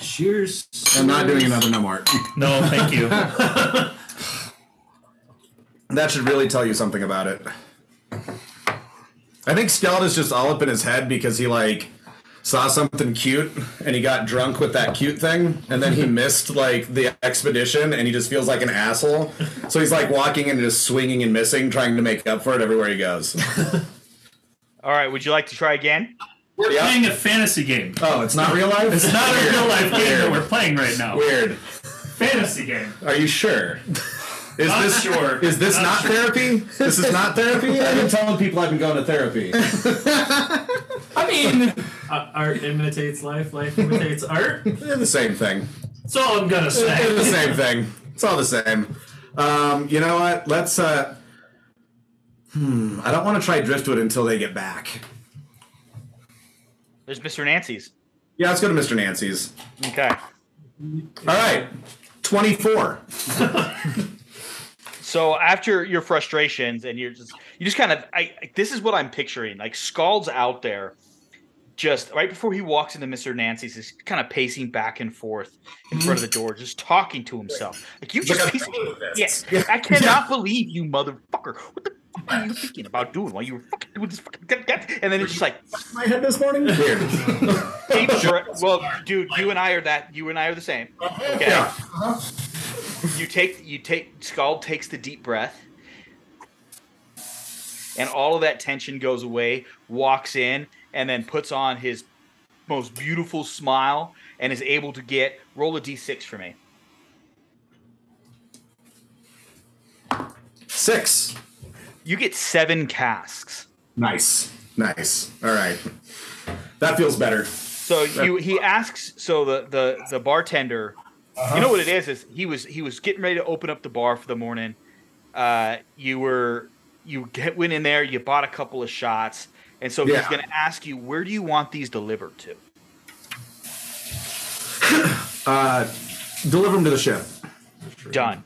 Cheers. I'm not doing another no more. No, thank you. That should really tell you something about it. I think Skeleton's just all up in his head because he like saw something cute and he got drunk with that cute thing and then he missed like the expedition and he just feels like an asshole. So he's like walking and just swinging and missing, trying to make up for it everywhere he goes. All right, would you like to try again? We're Yeah. playing a fantasy game. Oh, it's not real life. It's not a real life game that we're playing right now. Weird. Fantasy game. Are you sure? Is Not this sure. Is this Not not, sure. therapy? This is not therapy. I've been telling people I've been going to therapy. I mean, Uh, art imitates life. Life imitates art. They're the same thing. that's all I'm gonna say. They're the same thing. It's all the same. Um, you know what? Let's. Uh, hmm. I don't want to try driftwood until they get back. There's Mr. Nancy's. Yeah, let's go to Mr. Nancy's. Okay. All right, twenty-four. So after your frustrations and you're just you just kind of I this is what I'm picturing. Like Skjald's out there just right before he walks into Mr. Nancy's, he's kind of pacing back and forth in front of the door, just talking to himself. Like you just Like a piece. Yes. I cannot believe you motherfucker. What the fuck are you thinking about doing while you were fucking doing this fucking get, get? and then it's just like My head this morning. Weird. deep breath- well, dude, you and I are that you and I are the same. Uh-huh. Okay. Yeah. Uh-huh. You take you take Skjald takes the deep breath, and all of that tension goes away. Walks in and then puts on his most beautiful smile and is able to get roll a d6 for me. Six. You get seven casks. Nice. Nice. All right. That feels better. So you he asks so the the the bartender you know what it is is he was he was getting ready to open up the bar for the morning. Uh, you were you get, went in there, you bought a couple of shots, and so he's going to ask you where do you want these delivered to? uh, Deliver them to the ship. Done.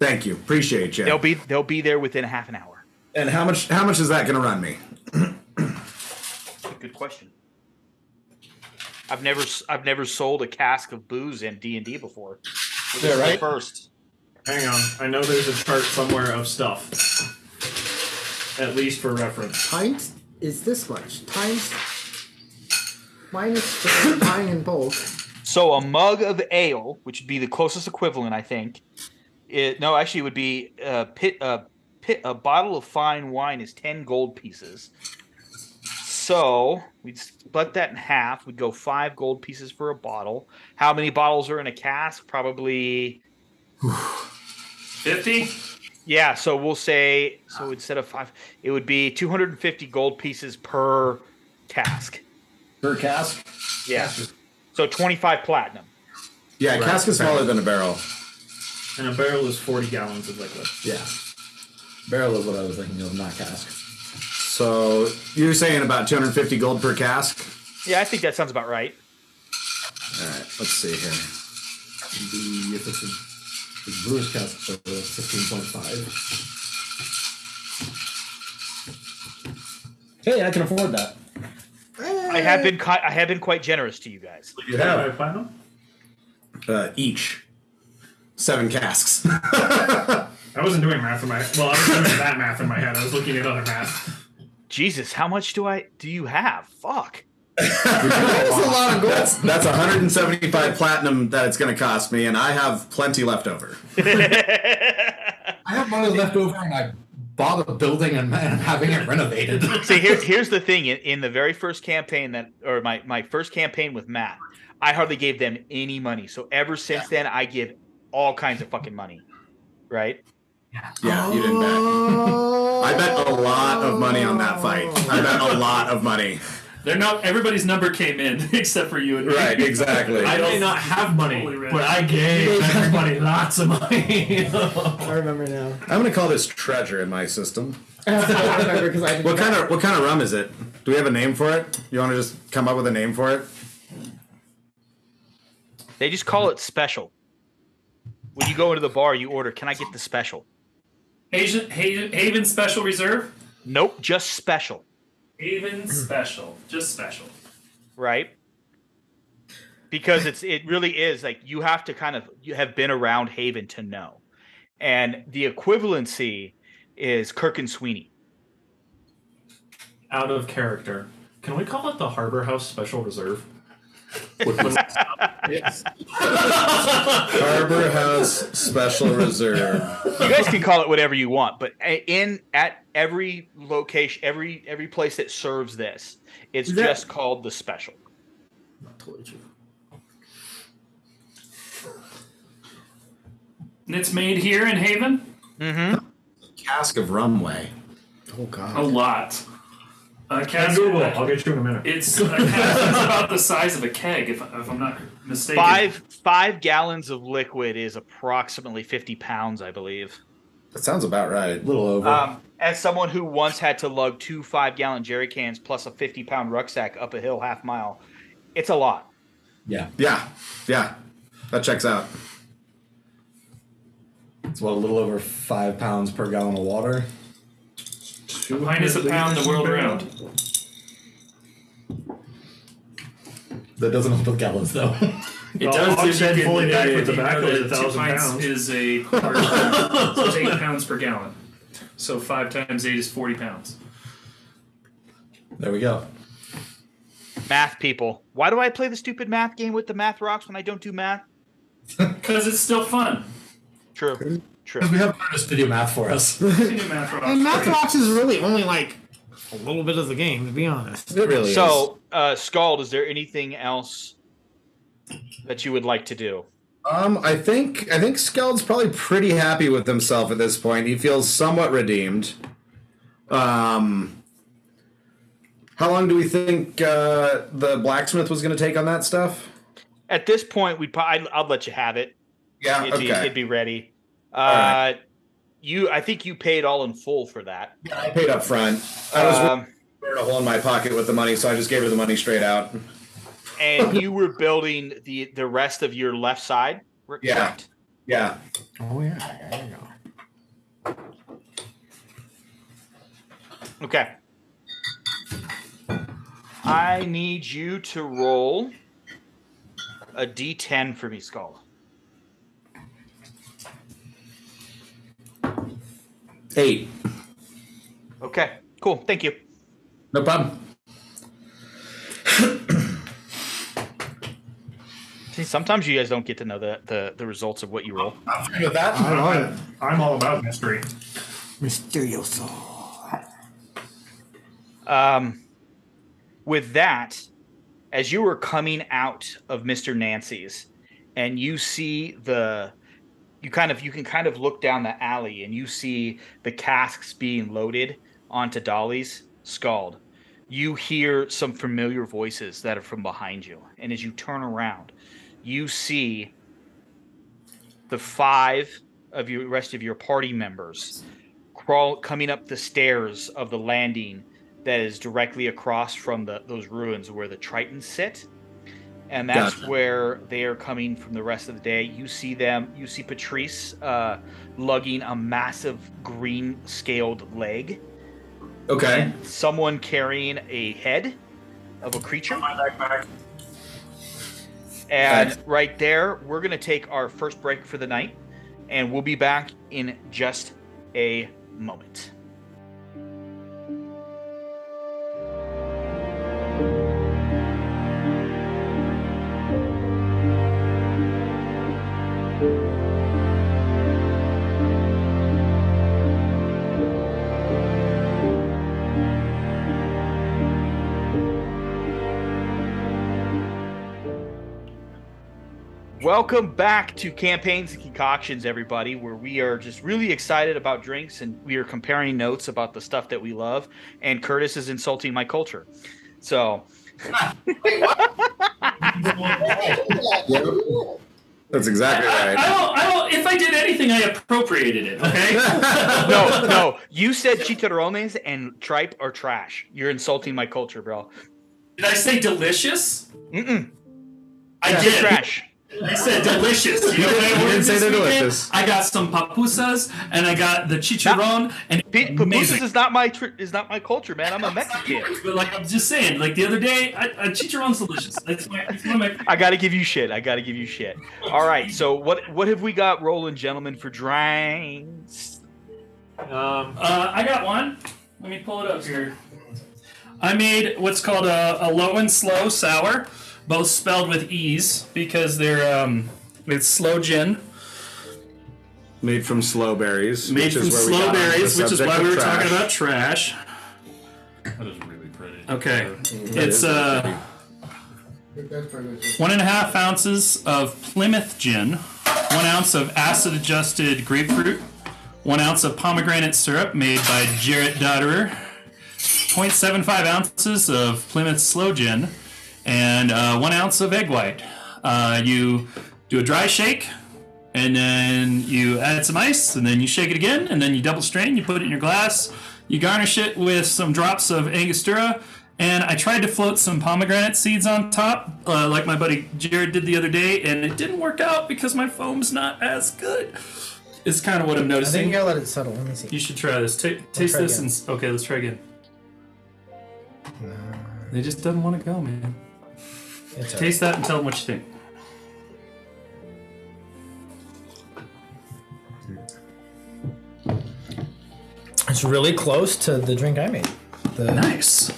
Thank you. Appreciate you. They'll be they'll be there within half an hour. And how much? How much is that going to run me? Good question. I've never I've never sold a cask of booze in D and D before. This Yeah, is the right? First. Hang on. I know there's a chart somewhere of stuff. At least for reference. Pint is this much times minus the pine in bulk. So a mug of ale, which would be the closest equivalent, I think. It, no, actually, it would be a pit. A pit. A bottle of fine wine is ten gold pieces. So we'd split that in half. We'd go five gold pieces for a bottle. How many bottles are in a cask? Probably. Fifty. Yeah. So we'll say. So instead of five, it would be two hundred and fifty gold pieces per cask. Per cask. Yeah. So twenty-five platinum. Yeah, a cask is smaller than a barrel. And a barrel is 40 gallons of liquid. Yeah. Barrel is what I was thinking of, not cask. So you're saying about 250 gold per cask? Yeah, I think that sounds about right. All right. Let's see here. The if it's a the brewer's cask, so fifteen point five. Hey, I can afford that. I have been ki- I have been quite generous to you guys. You Five platinum? uh, each seven casks. I wasn't doing math in my well, I was doing that math in my head. I was looking at other math. Jesus, how much do I do you have? Fuck. That's a lot of gold. That's that's 175 platinum that it's going to cost me, and I have plenty left over. I have money left over, and I bought a building and I'm having it renovated. See, here, here's the thing. In, in the very first campaign that, or my my first campaign with Matt, I hardly gave them any money. So ever since then, I give all kinds of fucking money. Right? Yeah, you didn't bet. I bet a lot of money on that fight. I bet a lot of money. They're not. Everybody's number came in except for you and me. Right, exactly. I may not have money, but I gave everybody lots of money. I remember now. I'm going to call this treasure in my system. I remember because I What kind of what kind of rum is it? Do we have a name for it? You want to just come up with a name for it? They just call it special. When you go into the bar, you order, "Can I get the special?" Haven, Haven, Haven Special Reserve. Nope, just special. Haven Special, just special. right? Because it's it really is like you have to kind of you have been around Haven to know, and the equivalency is Kirk and Sweeney. Out of character. Can we call it the Harbor House Special Reserve? Yes. Harbor House Special Reserve. You guys can call it whatever you want, but in at every location, every every place that serves this, it's that- just called the special. Totally true. And it's made here in Haven. Mm-hmm. Cask of Rumway. Oh god. A lot. A And cask, Google. I'll get you in a minute. It's a cask that's about the size of a keg, if, if I'm not mistaken. Five five gallons of liquid is approximately fifty pounds, I believe. That sounds about right. A little over. Um, as someone who once had to lug two five gallon jerry cans plus a 50 pound rucksack up a hill half mile, it's a lot. yeah. Yeah, yeah, that checks out. It's what a little over five pounds per gallon of water. Pint is a pound the world around. That doesn't help with gallons though. It Well, does. oxygen if you can- fully packed with you know tobacco is a two thousand pints pounds. Is a so it's eight pounds per gallon. So five times eight is forty pounds. there we go. Math people. Why do I play the stupid math game with the math rocks when I don't do math? Because it's still fun. True. True. We have artists to do math for us. You do math for And Mathbox is really only like a little bit of the game, to be honest. It really So, uh, Skjald, is there anything else that you would like to do? Um, I think I think Skjald's probably pretty happy with himself at this point. He feels somewhat redeemed. Um, how long do we think uh, the blacksmith was going to take on that stuff? At this point, we'd probably, I'd, I'll let you have it. Yeah, It'd, be, okay. it'd be ready. Uh, right. You, I think you paid all in full for that. I paid up front. I was Um, wearing a hole in my pocket with the money, so I just gave her the money straight out. and you were building the the rest of your left side. correct? Yeah. Yeah. Oh yeah, there you go. Okay. I need you to roll a d10 for me, Skull. Eight. Okay, cool. Thank you. No problem. See, sometimes you guys don't get to know the, the, the results of what you roll. With that, I love it. I'm all about mystery. Mysterioso. Um, with that, as you were coming out of Mr. Nancy's, and you see the, you kind of you can kind of look down the alley and you see the casks being loaded onto dollies, Skjald. You hear some familiar voices that are from behind you, and as you turn around, you see the five of your rest of your party members crawl coming up the stairs of the landing that is directly across from the those ruins where the Tritons sit. And that's Gotcha. where they are coming from the rest of the day. You see them, you see Patrice uh, lugging a massive green scaled leg, okay. and someone carrying a head of a creature. And right there, we're going to take our first break for the night, and we'll be back in just a moment. Welcome back to Campaigns and Concoctions, everybody, where we are just really excited about drinks and we are comparing notes about the stuff that we love. And Curtis is insulting my culture. So, That's exactly I, I right. don't. I don't. If I did anything, I appropriated it. Okay. no, no, you said chicharrones and tripe are trash. You're insulting my culture, bro. did I say delicious? Mm-mm. I They're did. trash. I said delicious. You, know what I didn't ordered say this they're weekend? delicious. I got some pupusas and I got the chicharron and P- amazing. Pupusas is not my tr- is not my culture, man. I'm a Mexican. But like I'm just saying, like the other day, I, I, chicharron's delicious. That's my, it's one of my. I got to give you shit. I got to give you shit. All right. So what what have we got rolling, gentlemen, for drinks? Um, Uh, I got one. Let me pull it up here. I made what's called a, a low and slow sour, both spelled with ease because they're um, it's sloe gin Made from sloe berries. made which from is where we slow got onto the berries, which is subject why of we were trash. talking about trash. that is really pretty. Okay, That it's is uh. One and a half ounces of Plymouth gin, one ounce of acid adjusted grapefruit, one ounce of pomegranate syrup made by Jarrett Dodderer, 0.75 ounces of Plymouth sloe gin, and uh, one ounce of egg white. Uh, you do a dry shake, and then you add some ice, and then you shake it again, and then you double strain, you put it in your glass, you garnish it with some drops of Angostura, and I tried to float some pomegranate seeds on top, uh, like my buddy Jared did the other day, and it didn't work out because my foam's not as good. It's kind of what I'm noticing. I think you gotta let it settle. Let me see. You should try this. Ta taste try this again. and okay, let's try again. They just doesn't want to go, man. It's Taste that and tell them what you think. It's really close to the drink I made. The, Nice.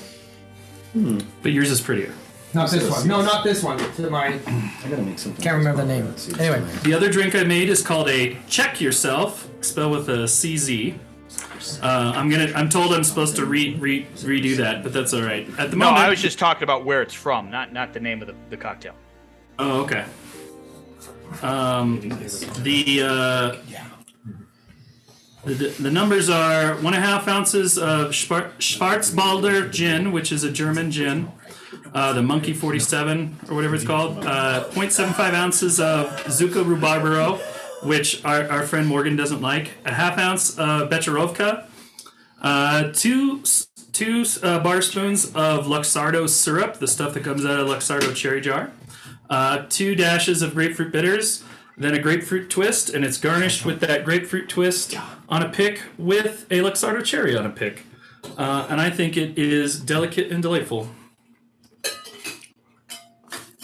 Hmm. But yours is prettier. Not this one. No, not this one. To my. I gotta make something. Can't remember the name. Anyway, The other drink I made is called a Czech Yourself, spelled with a CZ. Uh, I'm gonna. I'm told I'm supposed to re, re redo that, but that's all right. At the No, moment, I was just talking about where it's from, not not the name of the, the cocktail. Oh, okay. Um, the, uh, the the numbers are one and a half ounces of Schwar- Schwarzbalder gin, which is a German gin. Uh, the Monkey 47 or whatever it's called. Uh, 0.75 ounces of Zucca Rabarbaro, which our, our friend Morgan doesn't like. A half ounce of Becherovka. Uh, two two uh, bar spoons of Luxardo syrup, the stuff that comes out of Luxardo cherry jar. Uh, two dashes of grapefruit bitters, then a grapefruit twist, and it's garnished with that grapefruit twist on a pick with a Luxardo cherry on a pick. Uh, and I think it is delicate and delightful.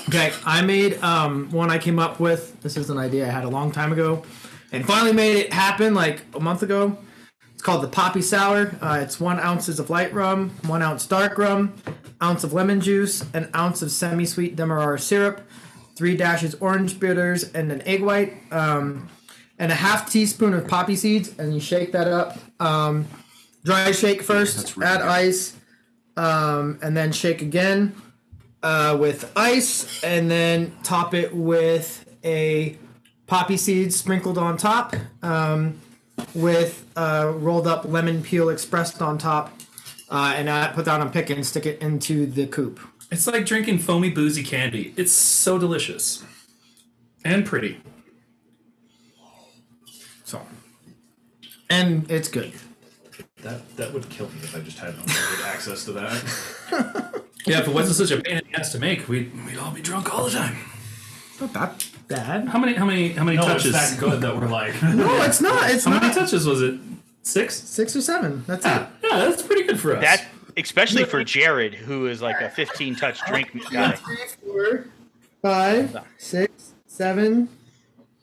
Okay, I made um, one I came up with. This is an idea I had a long time ago, and finally made it happen like a month ago. It's called the Poppy Sour. Uh, it's one ounces of light rum, one ounce dark rum, ounce of lemon juice, an ounce of semi-sweet demerara syrup, three dashes orange bitters, and an egg white, um, and a half teaspoon of poppy seeds. And you shake that up. Um, dry shake first. add ice, um, and then shake again uh, with ice, and then top it with a poppy seed sprinkled on top, um, with uh, rolled up lemon peel expressed on top, uh, and I put that on pick and stick it into the coupe. It's like drinking foamy, boozy candy. It's so delicious and pretty. So, and it's good. That that would kill me if I just had unlimited access to that. Yeah, if it wasn't such a pain in the ass to make, we'd, we'd all be drunk all the time. Not that bad. How many? How many? How many No, touches? it's that good that we're like. No, it's not. It's How many touches was it? Six. Six or seven. That's ah, it. Yeah, yeah, that's pretty good for us. That especially for Jared, who is like a 15 touch drink guy. Three, four, five, six, seven,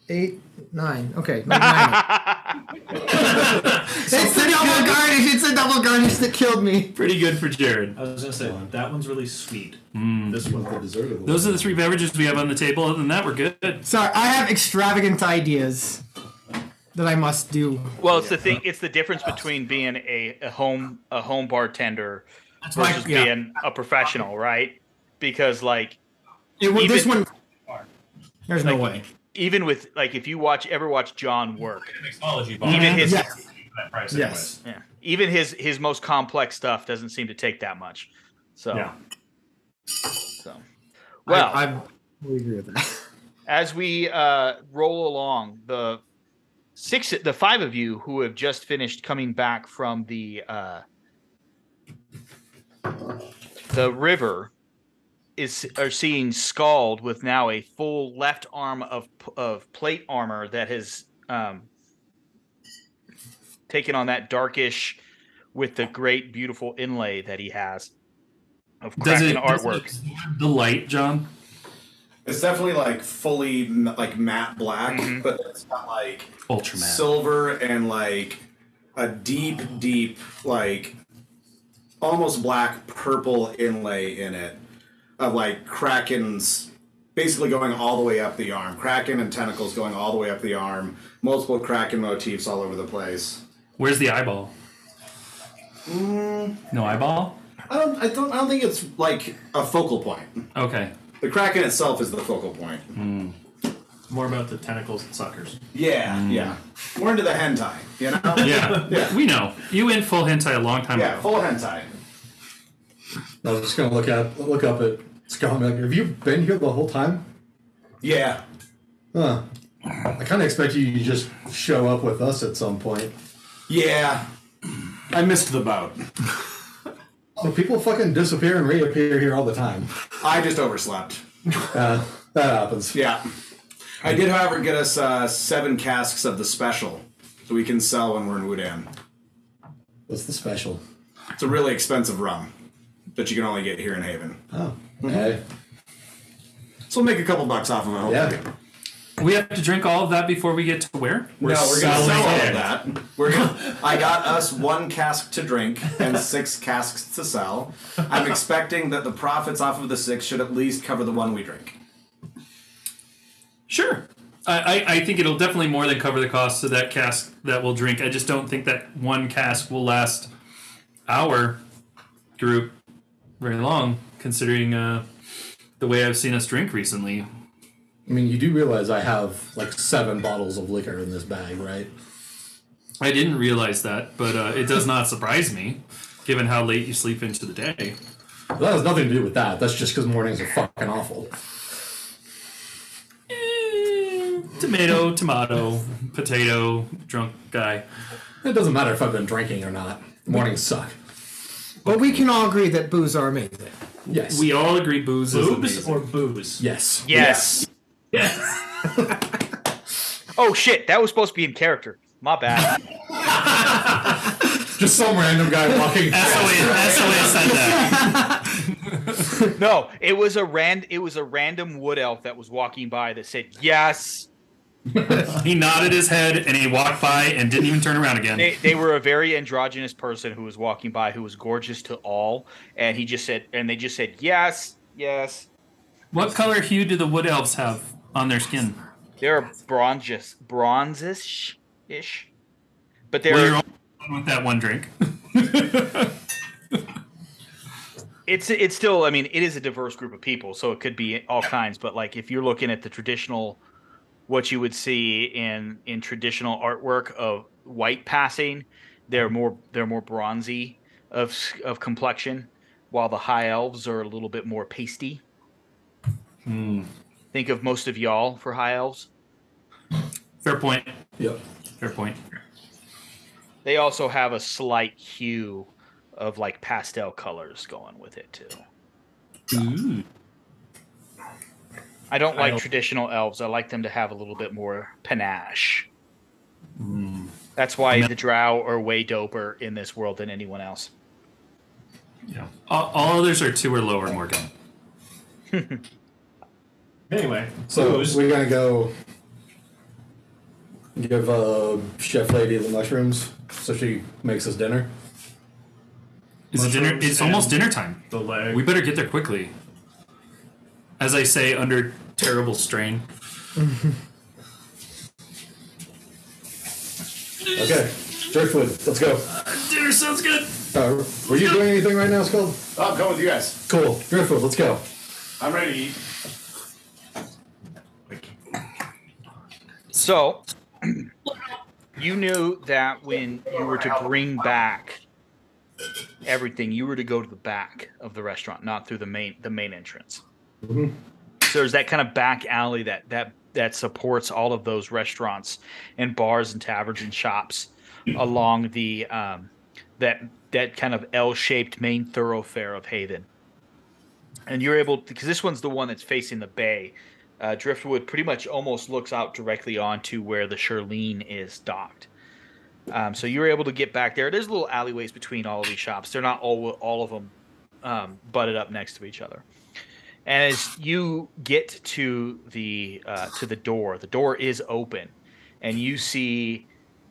eight, nine. Okay, like nine. it's the double garnish. It's the double garnish that killed me. pretty good for Jared. I was gonna say that one's really sweet. Mm. This one's The dessert of the Those are the three beverages we have on the table. Other than that, we're good. Sorry, I have extravagant ideas that I must do. Well, it's the thing. It's the difference between being a, a home a home bartender why- versus yeah. being a professional, right? Because like It, was this one. There's no way. Even with like if you watch ever watch John work, even his Yes. price Yes. yeah, even his his most complex stuff doesn't seem to take that much. So Yeah. so well. I, I we agree with that. as we uh, roll along, the six, the five of you who have just finished coming back from the uh, the river, is are seeing Skjald with now a full left arm of of plate armor that has um, taken on that darkish with the great beautiful inlay that he has of Does Kraken it, does it artwork. the light, John? It's definitely like fully like matte black, Mhm. but it's got like Ultraman. silver and like a deep, deep like almost black purple inlay in it of like krakens basically going all the way up the arm kraken and tentacles going all the way up the arm multiple kraken motifs all over the place Where's the eyeball? Mm. No eyeball? i don't i don't i don't think it's like a focal point Okay. the kraken itself is the focal point hmm. More about the tentacles and suckers. yeah hmm. yeah We're into the hentai you know Yeah, Yeah. we know. You in full hentai a long time yeah ago. full hentai I was just gonna look up look up at Scott and be like, have you been here the whole time? yeah Huh. I kind of expect you to just show up with us at some point. yeah i missed the boat Well, people fucking disappear and reappear here all the time. i just overslept Uh, that happens. Yeah. I did, however, get us uh, seven casks of the special, so we can sell when we're in Wudan. What's the special? It's a really expensive rum that you can only get here in Haven. Oh, Mm-hmm. hey. So we'll make a couple bucks off of it. hopefully. Yeah. We have to drink all of that before we get to where? no, we're gonna selling sell all of that. We're gonna, I got us one cask to drink and six casks to sell. I'm expecting that the profits off of the six should at least cover the one we drink. Sure. I, I, I think it'll definitely more than cover the cost of that cask that we'll drink. I just don't think that one cask will last our group very long, considering uh, the way I've seen us drink recently. I mean, you do realize I have like seven bottles of liquor in this bag, right? I didn't realize that, but uh, it does not surprise me, given how late you sleep into the day. But that has nothing to do with that. That's just because mornings are fucking awful. Eh, tomato, tomato, potato, drunk guy. It doesn't matter if I've been drinking or not. Mornings suck. But we can all agree that booze are amazing. Yes. We all agree booze is Boobs amazing. or booze? yes. Yes. Yes. Oh shit, that was supposed to be in character. My bad. Just some random guy walking. That's the way, that's the way I said that. no, it was a rand. It was a random wood elf that was walking by that said yes. He nodded his head and he walked by and didn't even turn around again. They, they were a very androgynous person who was walking by who was gorgeous to all, and he just said, and they just said yes, yes. What color hue do the wood elves have on their skin? They're bronzes, bronzish ish, but they're Well, with that one drink. it's it's still i mean it is a diverse group of people so it could be all kinds but like if you're looking at the traditional what you would see in in traditional artwork of white passing they're more they're more bronzy of of complexion while the high elves are a little bit more pasty hmm. think of most of y'all for high elves Fair point. Yep. Fair point. they also have a slight hue of like pastel colors going with it too Ooh. I don't like don't- traditional elves. I like them to have a little bit more panache. That's why the drow are way doper in this world than anyone else. Yeah. All, all others are two or lower, Morgan. Anyway, So booze. we're gonna go give uh, Chef Lady the mushrooms so she makes us dinner. It's dinner. It's almost dinner time. the leg. We better get there quickly. As I say, under terrible strain. Okay, Driftwood, let's go. Dinner sounds good. Uh, were you doing anything right now, Skull? Oh, I'm going with you guys. Cool, Driftwood, let's go. I'm ready to eat. So, you knew that when you were to bring back everything, you were to go to the back of the restaurant, not through the main the main entrance. So there's that kind of back alley that that that supports all of those restaurants and bars and taverns and shops along the um, that that kind of L-shaped main thoroughfare of Haven. and you're able because this one's the one that's facing the bay. Uh, Driftwood pretty much almost looks out directly onto where the Shirlene is docked. Um, so you were able to get back there. There's little alleyways between all of these shops. They're not all all of them um, butted up next to each other. And as you get to the uh, to the door, the door is open, and you see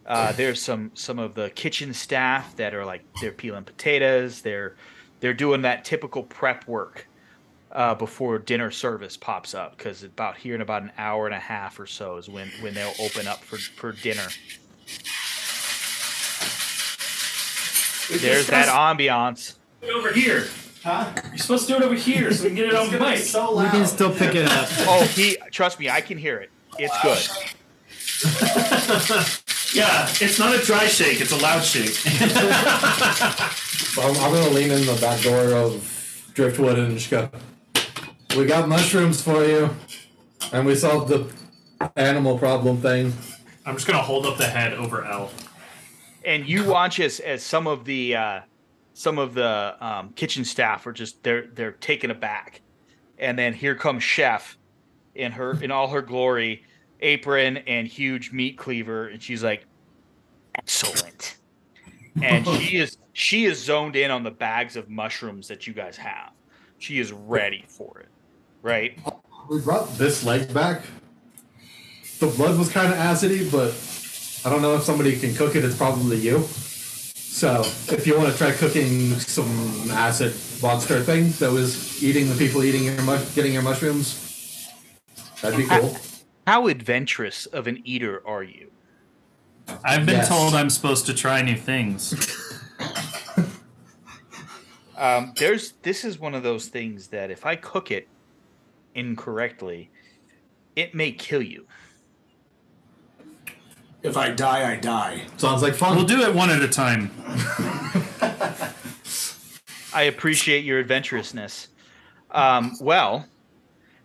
uh, there's some some of the kitchen staff that are like they're peeling potatoes. They're they're doing that typical prep work uh, before dinner service pops up because about here in about an hour and a half or so is when when they'll open up for for dinner. There's that ambiance. over here. Huh? You're supposed to do it over here so we can get it on the mic. So We can still pick it up. Oh, he trust me, I can hear it. It's good. Yeah, it's not a dry shake; it's a loud shake. I'm, I'm gonna lean in the back door of Driftwood and just go. We got mushrooms for you, and we solved the animal problem thing. I'm just gonna hold up the head over L. and you watch as as some of the uh, some of the um, kitchen staff are just they're they're taken aback, and then here comes Chef, in her in all her glory, apron and huge meat cleaver, and she's like, excellent, and she is she is zoned in on the bags of mushrooms that you guys have. She is ready for it, right? We brought this leg back. The blood was kind of acidy, but I don't know if somebody can cook it. It's probably you. So if you want to try cooking some acid monster thing that was eating the people eating your mu- getting your mushrooms, that'd be cool. How adventurous of an eater are you? I've been Yes. told I'm supposed to try new things. Um, there's this is one of those things that if I cook it incorrectly, it may kill you. If I die, I die. Sounds like fun. We'll do it one at a time. I appreciate your adventurousness. Um, well,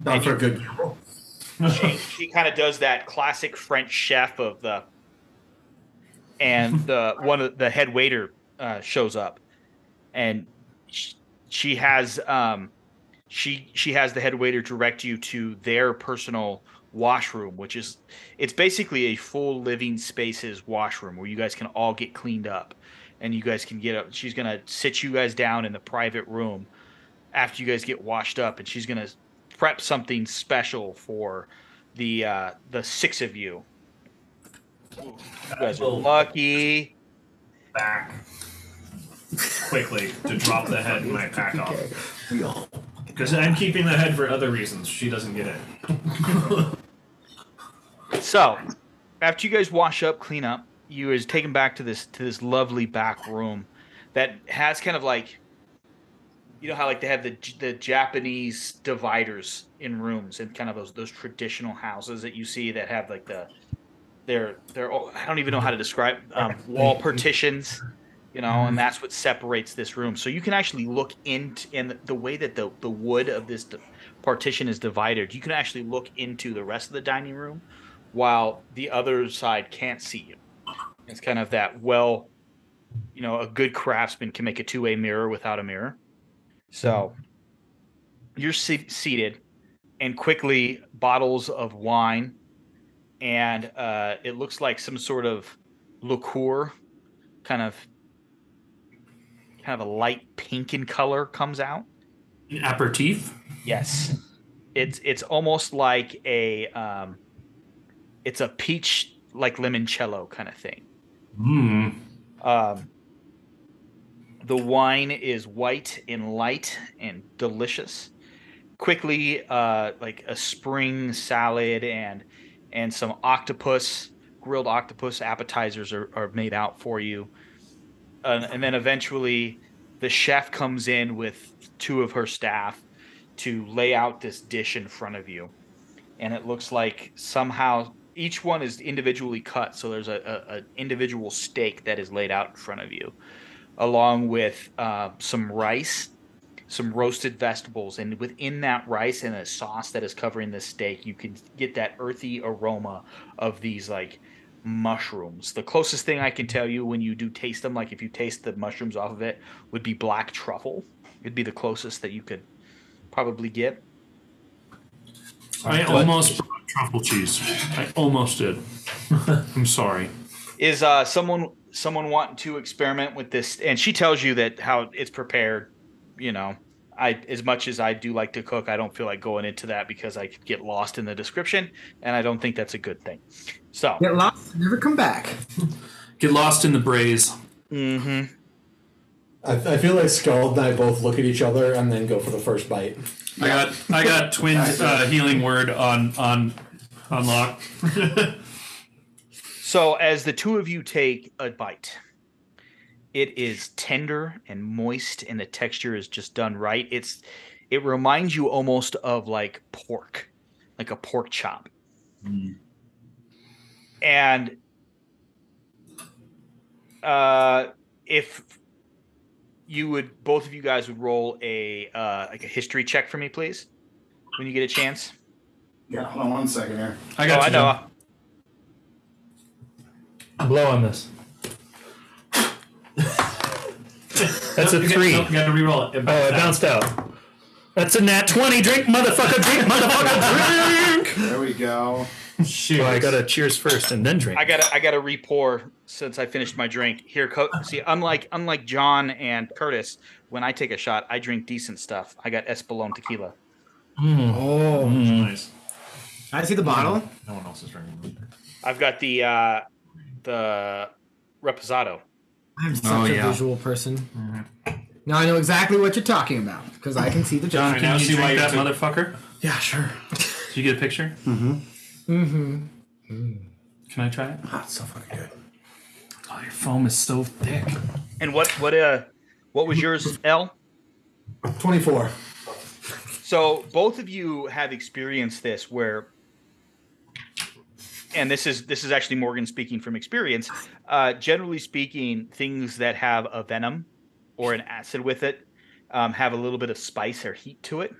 Down for a good. she, she kind of does that classic French chef of the, and the one of the head waiter uh, shows up, and she, she has um, she she has the head waiter direct you to their personal washroom, which is it's basically a full living spaces washroom where you guys can all get cleaned up, and you guys can get up. She's gonna sit you guys down in the private room after you guys get washed up, and she's gonna prep something special for the uh, the six of you. You guys are lucky. Back quickly to drop the head in my pack off. Because I'm keeping the head for other reasons. She doesn't get it. So, after you guys wash up, clean up, you is taken back to this to this lovely back room that has kind of like you know how like they have the the Japanese dividers in rooms and kind of those those traditional houses that you see that have like the they're they're all- I don't even know how to describe um, wall partitions, you know, and that's what separates this room. So you can actually look into and the way that the the wood of this d- partition is divided, you can actually look into the rest of the dining room while the other side can't see you. It's kind of that well, you know, a good craftsman can make a two-way mirror without a mirror. So you're se- seated, and quickly bottles of wine, and uh, it looks like some sort of liqueur, kind of, kind of a light pink in color, comes out. An aperitif? Yes, it's it's almost like a um, it's a peach like limoncello kind of thing. Hmm. Um, the wine is white and light and delicious. Quickly, uh, like a spring salad and and some octopus, grilled octopus appetizers are, are made out for you. And then eventually, the chef comes in with two of her staff to lay out this dish in front of you. And it looks like somehow each one is individually cut. So there's a, a, a individual steak that is laid out in front of you, along with uh, some rice, some roasted vegetables, and within that rice and a sauce that is covering the steak, you can get that earthy aroma of these like mushrooms. The closest thing I can tell you when you do taste them, like if you taste the mushrooms off of it, would be black truffle. It'd be the closest that you could probably get. I almost brought truffle cheese. I almost did. I'm sorry. Is uh, someone someone wanting to experiment with this? And she tells you that how it's prepared. You know, I as much as I do like to cook, I don't feel like going into that because I could get lost in the description, and I don't think that's a good thing. So, Get lost, never come back. Get lost in the braise. mhm. I, I feel like Skjald and I both look at each other and then go for the first bite. I got I got twin uh, healing word on on on lock. So as the two of you take a bite, it is tender and moist, and the texture is just done right. It's it reminds you almost of like pork, like a pork chop. And uh, if you would, both of you guys would roll a uh, like a history check for me, please, when you get a chance. Yeah, hold on one second here. I Oh, got I you. know. Blow on this. That's a three. Nope, you gotta reroll it. Oh, it uh, bounced out. That's a nat 20. Drink, motherfucker, drink, motherfucker, drink! There we go. Shoot. Oh, I gotta cheers first and then drink. I gotta I gotta re-pour since I finished my drink. Here, Co- see, unlike unlike John and Curtis, when I take a shot, I drink decent stuff. I got Espolón tequila. Mm. Oh, mm. nice. I see the bottle. No one else is drinking. I've got the uh, the Reposado. I'm such Oh, a yeah. visual person. Now I know exactly what you're talking about because I can see the John, picture. can now you see why that took- motherfucker? Yeah, sure. Did you get a picture? Mm-hmm. Mm-hmm. Mm. Can I try it? Oh, it's so fucking good. Oh, your foam is so thick. And what what uh what was yours, L? 24. So both of you have experienced this where and this is this is actually Morgan speaking from experience. Uh, generally speaking, things that have a venom or an acid with it um, have a little bit of spice or heat to it,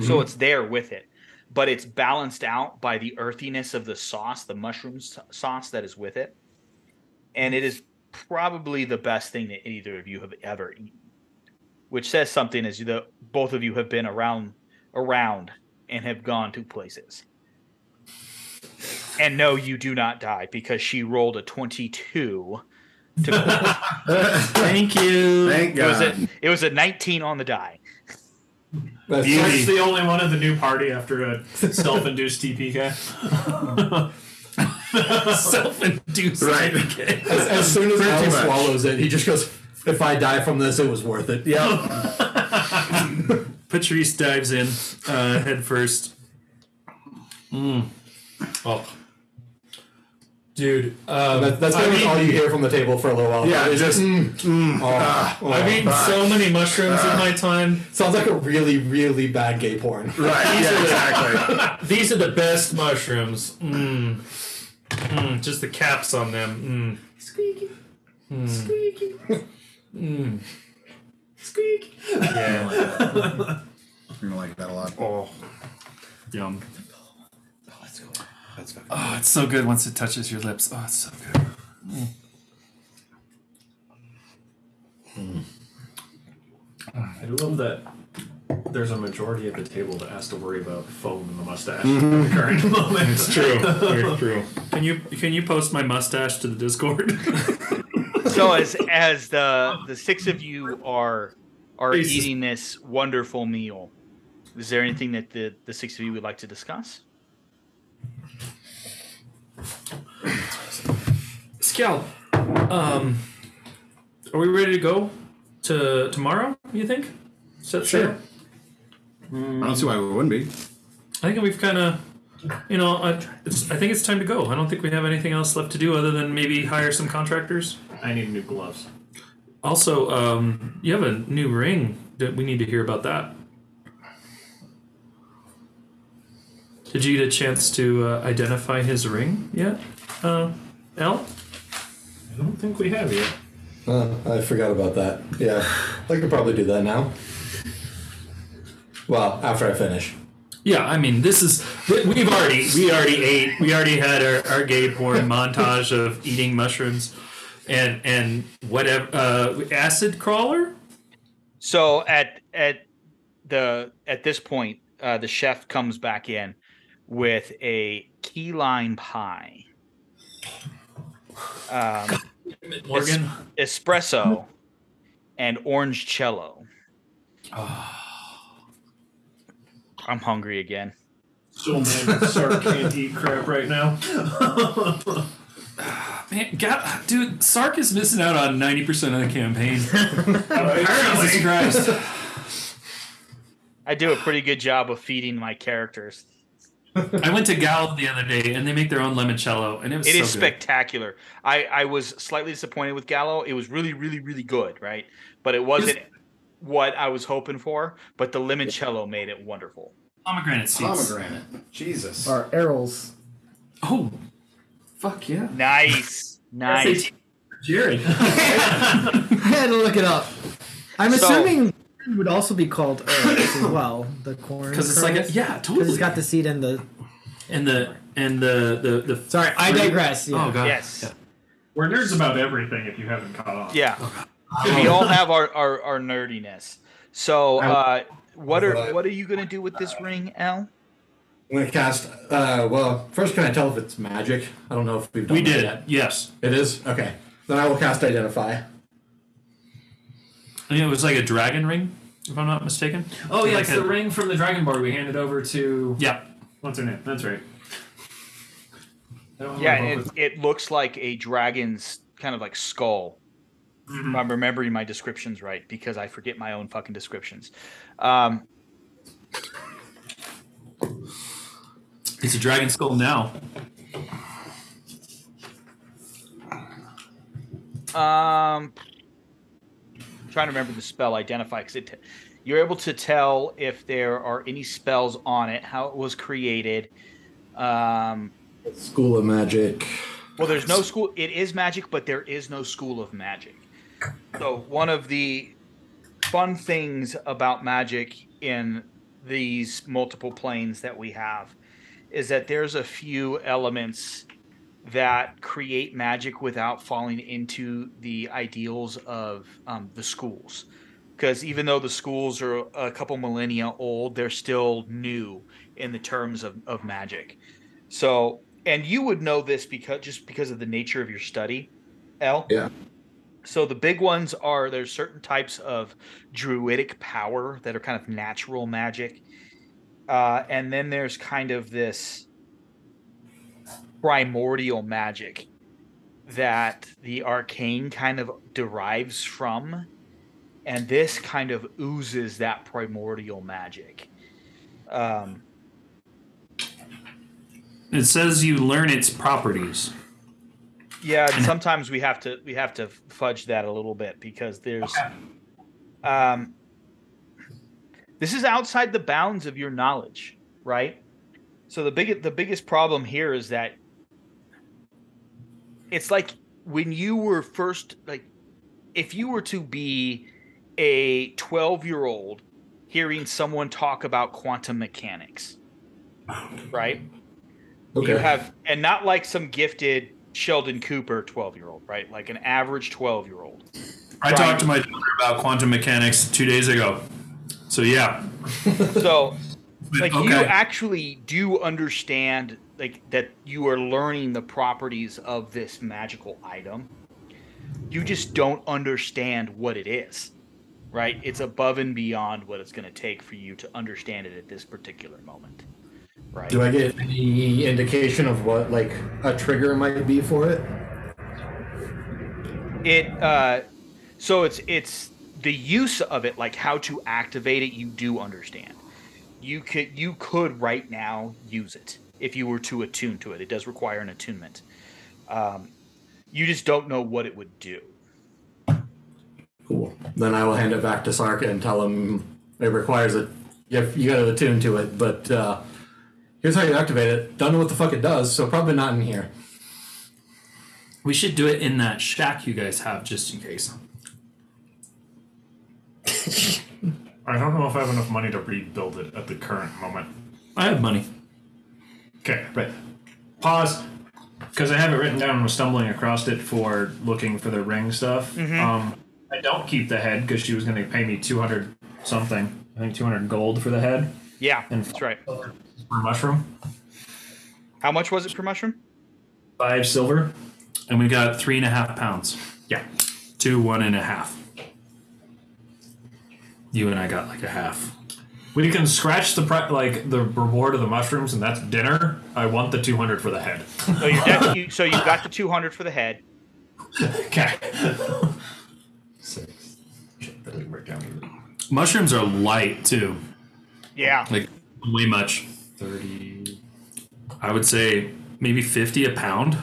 so it's there with it, but it's balanced out by the earthiness of the sauce, the mushroom s- sauce that is with it, and it is probably the best thing that either of you have ever eaten which says something as the both of you have been around around and have gone to places. And no, you do not die because she rolled a twenty-two. To, Thank you. Thank it was God. a it was a nineteen on the die. That's That's the only one of the new party after a self-induced TPK. Self-induced. Right. as, as soon as Pretty Al much. swallows it, he just goes, if I die from this, it was worth it. Yep. Patrice dives in uh, head first. oh. Dude, um, That, that's I pretty much mean- all you hear from the table for a little while. Yeah, It's just mm, oh, oh. I've eaten so many mushrooms in my time. Sounds like a really, really bad gay porn. right. Yeah, exactly. These are the best mushrooms. Mmm. Mm, just the caps on them. Mm. Squeaky. Hmm. Squeaky. Mm. Squeaky. Yeah. You're gonna like that a lot. Oh. Yum. That's fucking Oh, it's so good once it touches your lips. Oh, it's so good. Mm. Mm. I do love that there's a majority at the table that has to worry about foam mm-hmm. in the mustache at the current moment. It's true. Very true. Can you can you post my mustache to the Discord? So as as the the six of you are are Jesus. eating this wonderful meal, is there anything that the the six of you would like to discuss? Scout, um, are we ready to go to tomorrow? You think? Set Sure. sail? I don't see why we wouldn't be. I think we've kind of, you know, I, it's, I think it's time to go. I don't think we have anything else left to do other than maybe hire some contractors. I need new gloves. Also, um, you have a new ring. That we need to hear about that. Did you get a chance to uh, identify his ring yet, uh, Al? I don't think we have yet. Uh, I forgot about that. Yeah, I could probably do that now. Well, after I finish. Yeah, I mean, this is we- we've already we already ate. We already had our, our gay porn montage of eating mushrooms, and and whatever uh, acid crawler. So at at the at this point, uh, the chef comes back in with a key lime pie, um, Morgan. es- espresso, and orange cello. Oh. I'm hungry again. So mad that Sark can't eat crap right now. Man, God, dude, Sark is missing out on 90% of the campaign. Jesus Christ. I do a pretty good job of feeding my characters. I went to Gallo the other day and they make their own limoncello and it was It so is good. spectacular. I, I was slightly disappointed with Gallo. It was really, really, really good, right? But it wasn't what I was hoping for. But the limoncello made it wonderful. Pomegranate seeds. Pomegranate. Jesus. Or arils. Oh, fuck yeah. Nice, nice. Jared. I had to look it up. I'm So- assuming it would also be called arils as well. The corn. Because it's like, a, yeah, Because totally. it's got the seed in the. and the, and the, the, the. Sorry, I digress. Yeah. Oh, God. Yes. We're nerds about everything if you haven't caught on. Yeah. We all have our, our, our nerdiness. So, uh, what are what are you gonna do with this ring, Al? I'm gonna cast. Uh, well, first, can I tell if it's magic? I don't know if we've done We that did. yet. Yes. It is okay. Then I will cast identify. I think it was like a dragon ring, if I'm not mistaken. Oh yeah, Like it's a- the ring from the Dragon Board we handed over to. Yeah. What's her name? That's right. I don't Yeah, remember and what it, it looks like a dragon's kind of like skull. Mm-hmm. I'm remembering my descriptions right because I forget my own fucking descriptions. Um, It's a dragon skull now. Um, trying to remember the spell identify because it you're able to tell if there are any spells on it, how it was created. Um, School of Magic. well, there's no school. It is magic, but there is no school of magic. So one of the fun things about magic in these multiple planes that we have is that there's a few elements that create magic without falling into the ideals of um, the schools. Because even though the schools are a couple millennia old, they're still new in the terms of, of magic. So, and you would know this because just because of the nature of your study, L. Yeah. So the big ones are there's certain types of druidic power that are kind of natural magic, uh, and then there's kind of this primordial magic that the arcane kind of derives from, and this kind of oozes that primordial magic. Um, It says you learn its properties. Yeah, and sometimes we have to we have to fudge that a little bit because there's um this is outside the bounds of your knowledge, right? So the big the biggest problem here is that it's like when you were first like if you were to be a 12-year-old hearing someone talk about quantum mechanics, right? You have, and not like some gifted Sheldon Cooper 12 year old, right? Like an average 12 year old. I Right. talked to my daughter about quantum mechanics two days ago. So yeah. So, like, you actually do understand, like, that you are learning the properties of this magical item. You just don't understand what it is, right? It's above and beyond what it's going to take for you to understand it at this particular moment, right? Do I get any indication of what like a trigger might be for it? it uh so it's it's the use of it like how to activate it you do understand you could you could right now use it if you were to attune to it it does require an attunement um you just don't know what it would do Cool. Then I will hand it back to Sarka and tell him it requires it. You, you got to attune to it, but uh, here's how you activate it. Don't know what the fuck it does, so probably not in here. We should do it in that shack you guys have just in case. I don't know if I have enough money to rebuild it at the current moment. I have money. Okay, right. Pause. Because I have it written down and was stumbling across it for looking for the ring stuff. Um, I don't keep the head because she was going to pay me 200 something. I think 200 gold for the head Yeah, And- that's right. per mushroom. How much was it per mushroom? Five silver. And we got three and a half pounds. Yeah. Two, one and a half. You and I got like a half. We can scratch the pri- like the reward of the mushrooms, and that's dinner. I want the 200 for the head. So you, that, you so you got the two hundred for the head. Okay. Six. Shit, that didn't work out. Mushrooms are light too. Yeah. Like way much. 30. I would say maybe 50 a pound.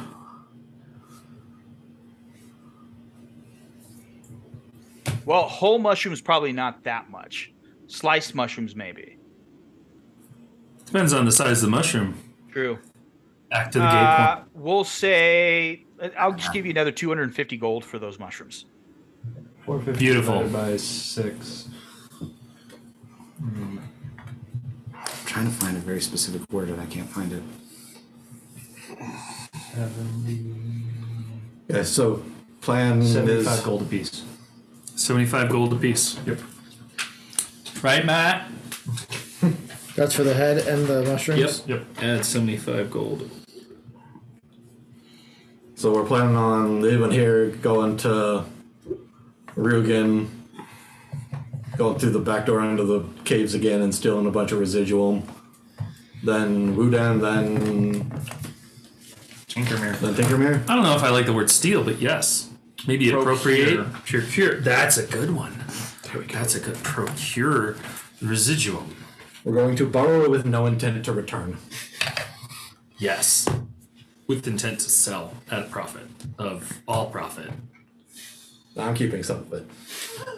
Well, whole mushrooms probably not that much. Sliced mushrooms maybe. Depends on the size of the mushroom. True. Back to the gate Uh, point. we'll say I'll just give you another 250 gold for those mushrooms. 450 Beautiful. by six. I'm trying to find a very specific word and I can't find it. 70, Yeah, so plan 75 is gold apiece. 75 gold apiece. Yep. Right, Matt? That's for the head and the mushrooms. Yep. Yep. Add 75 gold. so we're planning on leaving here, going to Rugen, going through the back door into the caves again, and stealing a bunch of residuum. Then Wudan, then Tinkermere. then Tinkermere. I don't know if I like the word steal, but yes. Maybe appropriate. Procure. Procure. That's a good one. That's a good procure residuum. We're going to borrow with no intent to return. Yes. With intent to sell at a profit of all profit. I'm keeping some of it.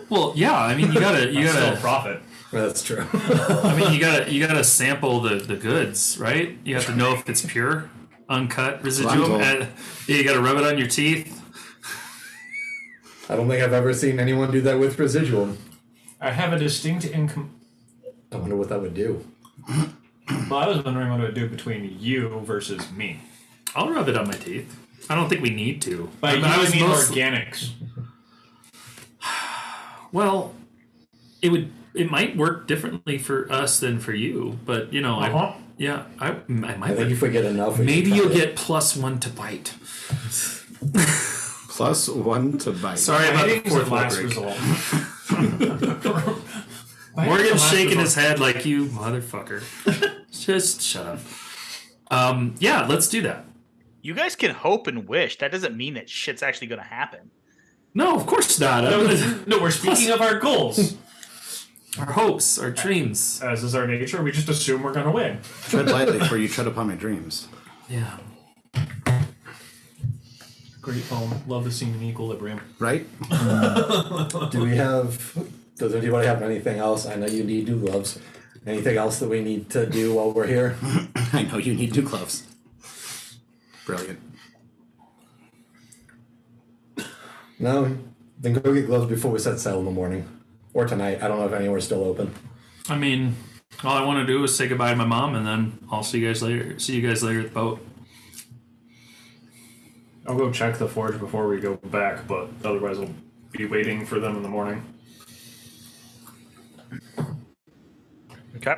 Well, yeah, I mean you gotta you gotta profit. That's true. I mean you gotta you gotta sample the, the goods, right? You have to know if it's pure, uncut residuum. And you gotta rub it on your teeth. I don't think I've ever seen anyone do that with residuum. I have a distinct income. I wonder what that would do. Well, I was wondering what it would do between you versus me. I'll rub it on my teeth. I don't think we need to. But I, you, I I was mean most- organics. Well, it would it might work differently for us than for you, but you know, Uh-huh. I, yeah, I, I might. I think if we get enough, we maybe should you'll it. get plus one to bite. Plus one to bite. Sorry about the Biting is the fourth last break. result. Morgan's shaking his head like you motherfucker. Just shut up. Um, yeah, let's do that. You guys can hope and wish. That doesn't mean that shit's actually going to happen. No, of course not. No, no, we're speaking of our goals. our hopes, our dreams. As is our nature, we just assume we're going to win. Tread lightly, for you tread upon my dreams. Yeah. Great poem. Love the scene in Equilibrium. Right? Do we have? Does anybody have anything else? I know you need new gloves. Anything else that we need to do while we're here? I know you need new gloves. Brilliant. No. Then go get gloves before we set sail in the morning, or tonight. I don't know if anywhere's still open. I mean, all I want to do is say goodbye to my mom, and then I'll see you guys later. See you guys later at the boat. I'll go check the forge before we go back, but otherwise I'll be waiting for them in the morning. Okay.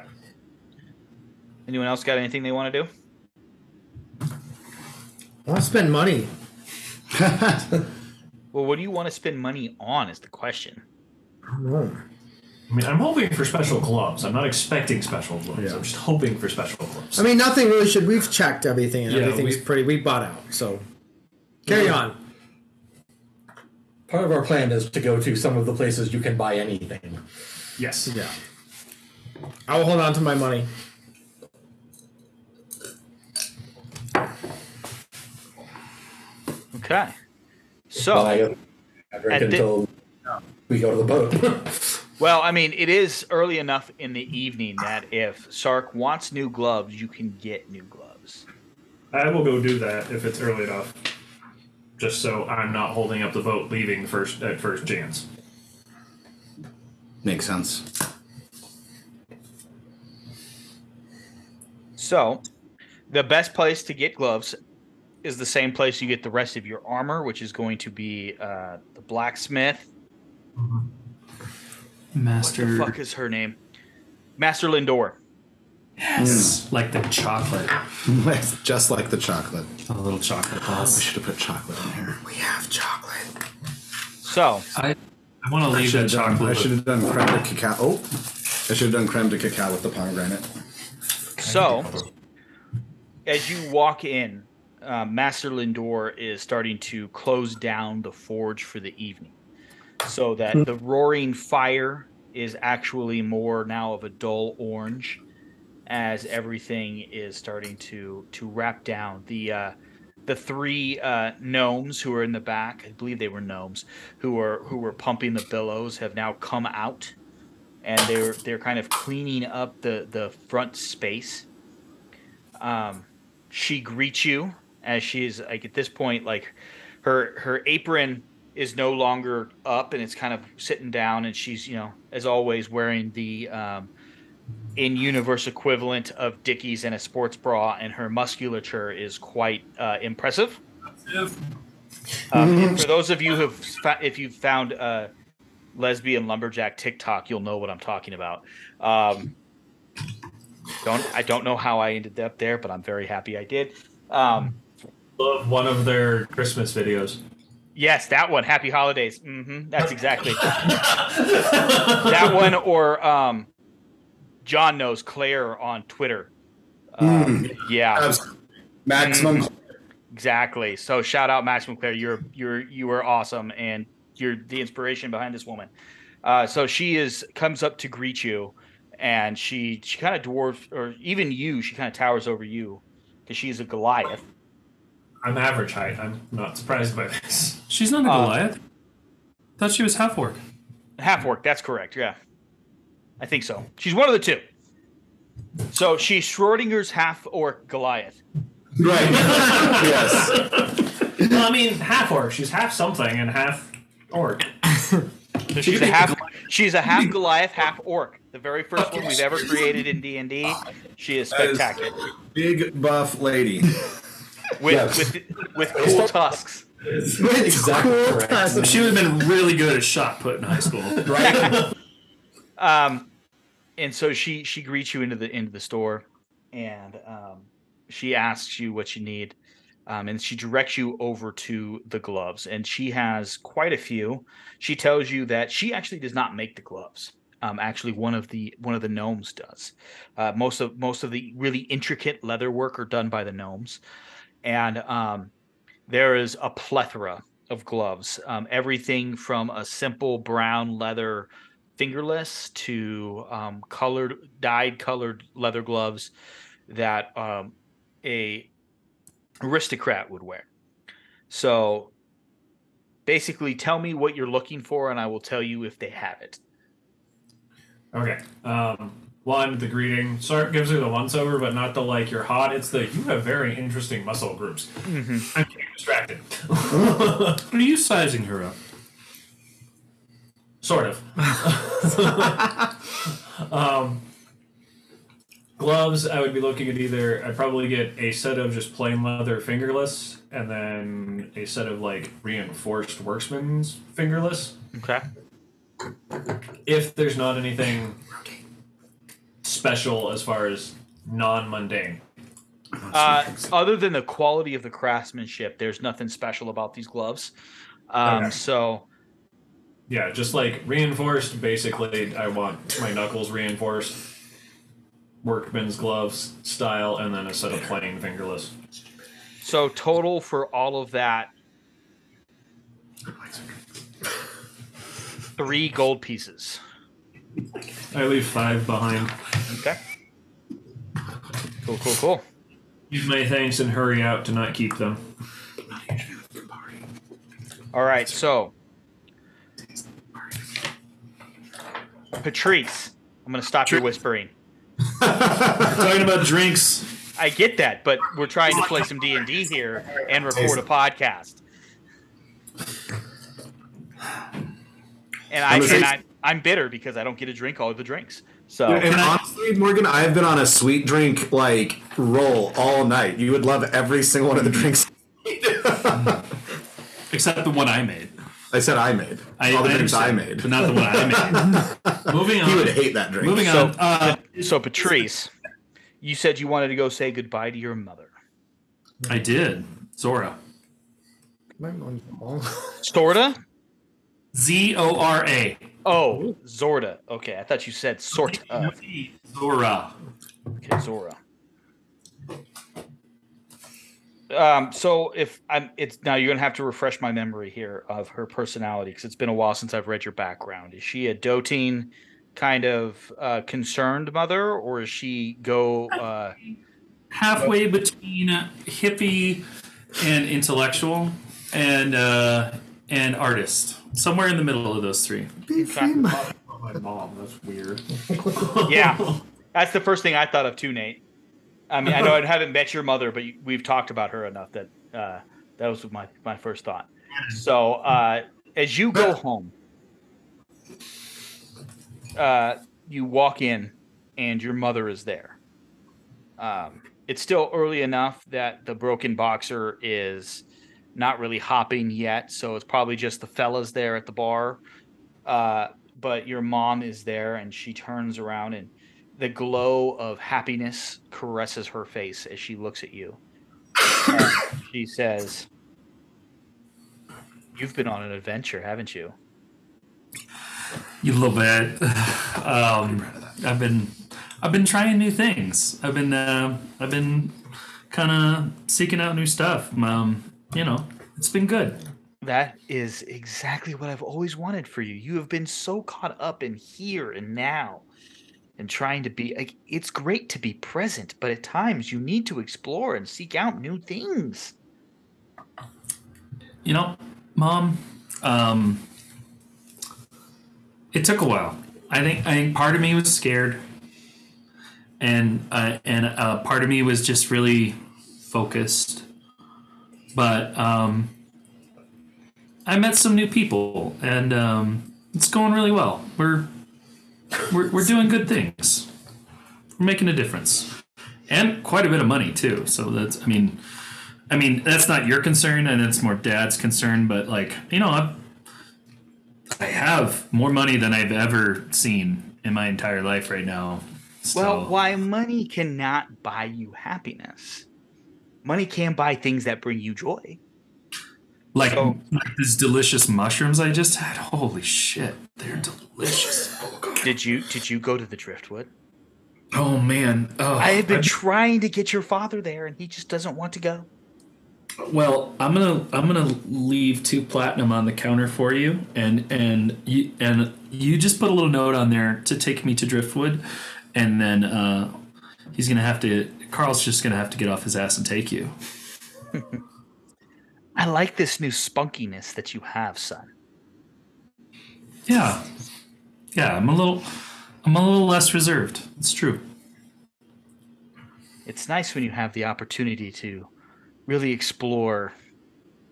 Anyone else got anything they want to do? I want to spend money. Well, what do you want to spend money on? Is the question. I mean, I'm hoping for special gloves. I'm not expecting special gloves. I'm just hoping for special gloves. I mean, nothing really should. We've checked everything, and Yeah, everything's pretty. We bought out, so carry on. Part of our plan is to go to some of the places you can buy anything. yes. Yeah. I will hold on to my money. Okay. So, I, I drink At thi- until we go to the boat. well, I mean, it is early enough in the evening that if Sark wants new gloves, you can get new gloves. I will go do that if it's early enough. Just so I'm not holding up the vote leaving first at first chance. Makes sense. So, the best place to get gloves is the same place you get the rest of your armor, which is going to be uh, the blacksmith. What Master. the fuck is her name? Master Lindor. Yes, like the chocolate, Just like the chocolate. a little chocolate We should have put chocolate in here. We have chocolate. So I, I want to leave should that have done, I should have done creme de cacao. Oh, I should have done creme de cacao with the pomegranate. So, as you walk in, uh, Master Lindor is starting to close down the forge for the evening, so that the roaring fire is actually more now of a dull orange, as everything is starting to to wrap down. The uh, the three uh, gnomes who are in the back, I believe they were gnomes, who were who were pumping the billows, have now come out, and they're they're kind of cleaning up the the front space. Um, she greets you as she's like at this point, like her her apron is no longer up and it's kind of sitting down, and she's you know as always wearing the um, in universe equivalent of Dickies and a sports bra, and her musculature is quite uh, impressive. Um, for those of you who've fa- if you've found uh, lesbian lumberjack TikTok, you'll know what I'm talking about. Um, don't I don't know how I ended up there, but I'm very happy I did. Um, Love one of their Christmas videos. yes, that one. Happy holidays. hmm That's exactly that one. Or um, John knows Claire on Twitter. Um, Yeah, Abs- Maximum. exactly. So shout out Maximum Claire. You're you're you are awesome, and you're the inspiration behind this woman. Uh, so she is comes up to greet you, and she she kind of dwarfs, or even you, she kind of towers over you because she's a Goliath. I'm average height. I'm not surprised by this. She's not a Uh, Goliath. Thought she was half orc. Half orc, that's correct. Yeah, I think so. She's one of the two. So she's Schrodinger's half orc Goliath. Right. yes. well, I mean, half orc. She's half something and half orc. So she's a half. She's a half Goliath, half orc. The very first one we've ever created in D and D. She is That is- spectacular Big buff lady. with Yes. with with cool tusks. exactly correct. She would have been really good at shot put in high school. Um, and so she she greets you into the into the store, and um, she asks you what you need, um, and she directs you over to the gloves, and she has quite a few. She tells you that she actually does not make the gloves. Um, actually, one of the one of the gnomes does. Uh, most of most of the really intricate leather work are done by the gnomes, and um, there is a plethora of gloves. Um, everything from a simple brown leather fingerless to um, colored dyed colored leather gloves that um, a aristocrat would wear so basically tell me what you're looking for and i will tell you if they have it Okay. Um, one, the greeting. Sark gives her the once over, but not the like you're hot. It's the you have very interesting muscle groups. I'm getting distracted. Are you sizing her up? Sort of. um, gloves, I would be looking at either. I'd probably get a set of just plain leather fingerless, and then a set of like reinforced worksman's fingerless. okay If there's not anything special as far as non-mundane. uh, other than the quality of the craftsmanship there's nothing special about these gloves um, Okay. so Yeah, just like reinforced. Basically, I want my knuckles reinforced, workman's gloves style, and then a set of plain fingerless. so total for all of that three gold pieces I leave five behind. okay cool cool cool Use my thanks and hurry out to not keep them. All right, so Patrice, I'm going to stop your whispering. Talking about drinks. I get that, but we're trying to play some D and D here and record a podcast. And I, I'm and I I'm bitter because I don't get to drink all of the drinks. So And honestly, Morgan, I've been on a sweet drink like roll all night. You would love every single one of the drinks Except the one I made. I said I made. I, all the I drinks I made. But not the one I made. moving on. He would hate that drink. Moving So- on. Uh, So Patrice, you said you wanted to go say goodbye to your mother. I did. Zora. Sorta? Z O R A. Oh, Zorda. Okay, I thought you said sort of. Zora. Okay, Zora. Um, so if I'm, it's now you're gonna have to refresh my memory here of her personality because it's been a while since I've read your background. Is she a doting, kind of uh, concerned mother, or is she go? Uh, Halfway between hippie and intellectual and uh, and artist. Somewhere in the middle of those three. My mom. That's weird. yeah, that's the first thing I thought of too, Nate. I mean, I know I haven't met your mother, but we've talked about her enough that uh, that was my my first thought. So uh, as you go home, uh, you walk in, and your mother is there. Um, it's still early enough that the broken boxer is not really hopping yet, so it's probably just the fellas there at the bar. Uh, but your mom is there, and she turns around, and the glow of happiness caresses her face as she looks at you. And she says, "You've been on an adventure, haven't you?" You little bit. Um, I've been I've been trying new things. I've been uh, I've been kind of seeking out new stuff. Um, you know, it's been good. That is exactly what I've always wanted for you. You have been so caught up in here and now and trying to be like it's great to be present, but at times you need to explore and seek out new things. You know, mom. Um, it took a while. I think I think part of me was scared, and uh, and uh, part of me was just really focused. But um, I met some new people, and um, it's going really well. We're we're we're doing good things. We're making a difference, and quite a bit of money too. So that's I mean. I mean, that's not your concern, and it's more dad's concern. But like, you know, I've, I have more money than I've ever seen in my entire life right now. So, Well, why money cannot buy you happiness. Money can buy things that bring you joy. Like, so- like these delicious mushrooms I just had. Holy shit, they're delicious. Oh, Did you did you go to the driftwood? Oh man. Oh, I have been I'm- trying to get your father there and he just doesn't want to go. Well, I'm gonna I'm gonna leave two platinum on the counter for you, and and you and you just put a little note on there to take me to Driftwood, and then uh, he's gonna have to. Carl's just gonna have to get off his ass and take you. I like this new spunkiness that you have, son. Yeah, yeah. I'm a little I'm a little less reserved. It's true. It's nice when you have the opportunity to really explore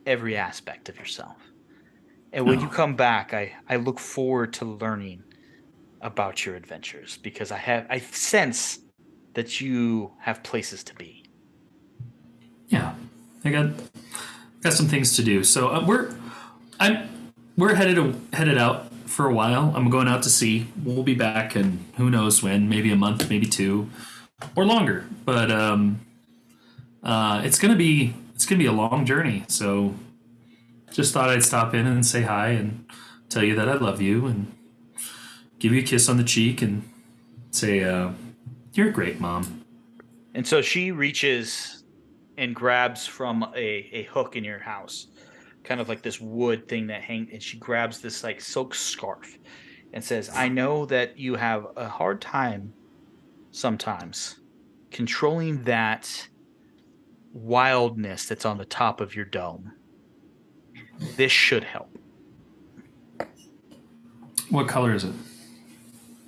every aspect of yourself. And when you come back, I, I look forward to learning about your adventures because I have I sense that you have places to be. Yeah, I got got some things to do. So uh, we're I'm we're headed headed out for a while. I'm going out to sea. We'll be back, and who knows when? Maybe a month, maybe two, or longer. But um, uh, it's gonna be it's gonna be a long journey. So just thought I'd stop in and say hi and tell you that I love you and give you a kiss on the cheek and say uh, you're a great mom. And so she reaches and grabs from a, a hook in your house, kind of like this wood thing that hang and she grabs this like silk scarf and says, I know that you have a hard time sometimes controlling that wildness that's on the top of your dome. This should help. What color is it?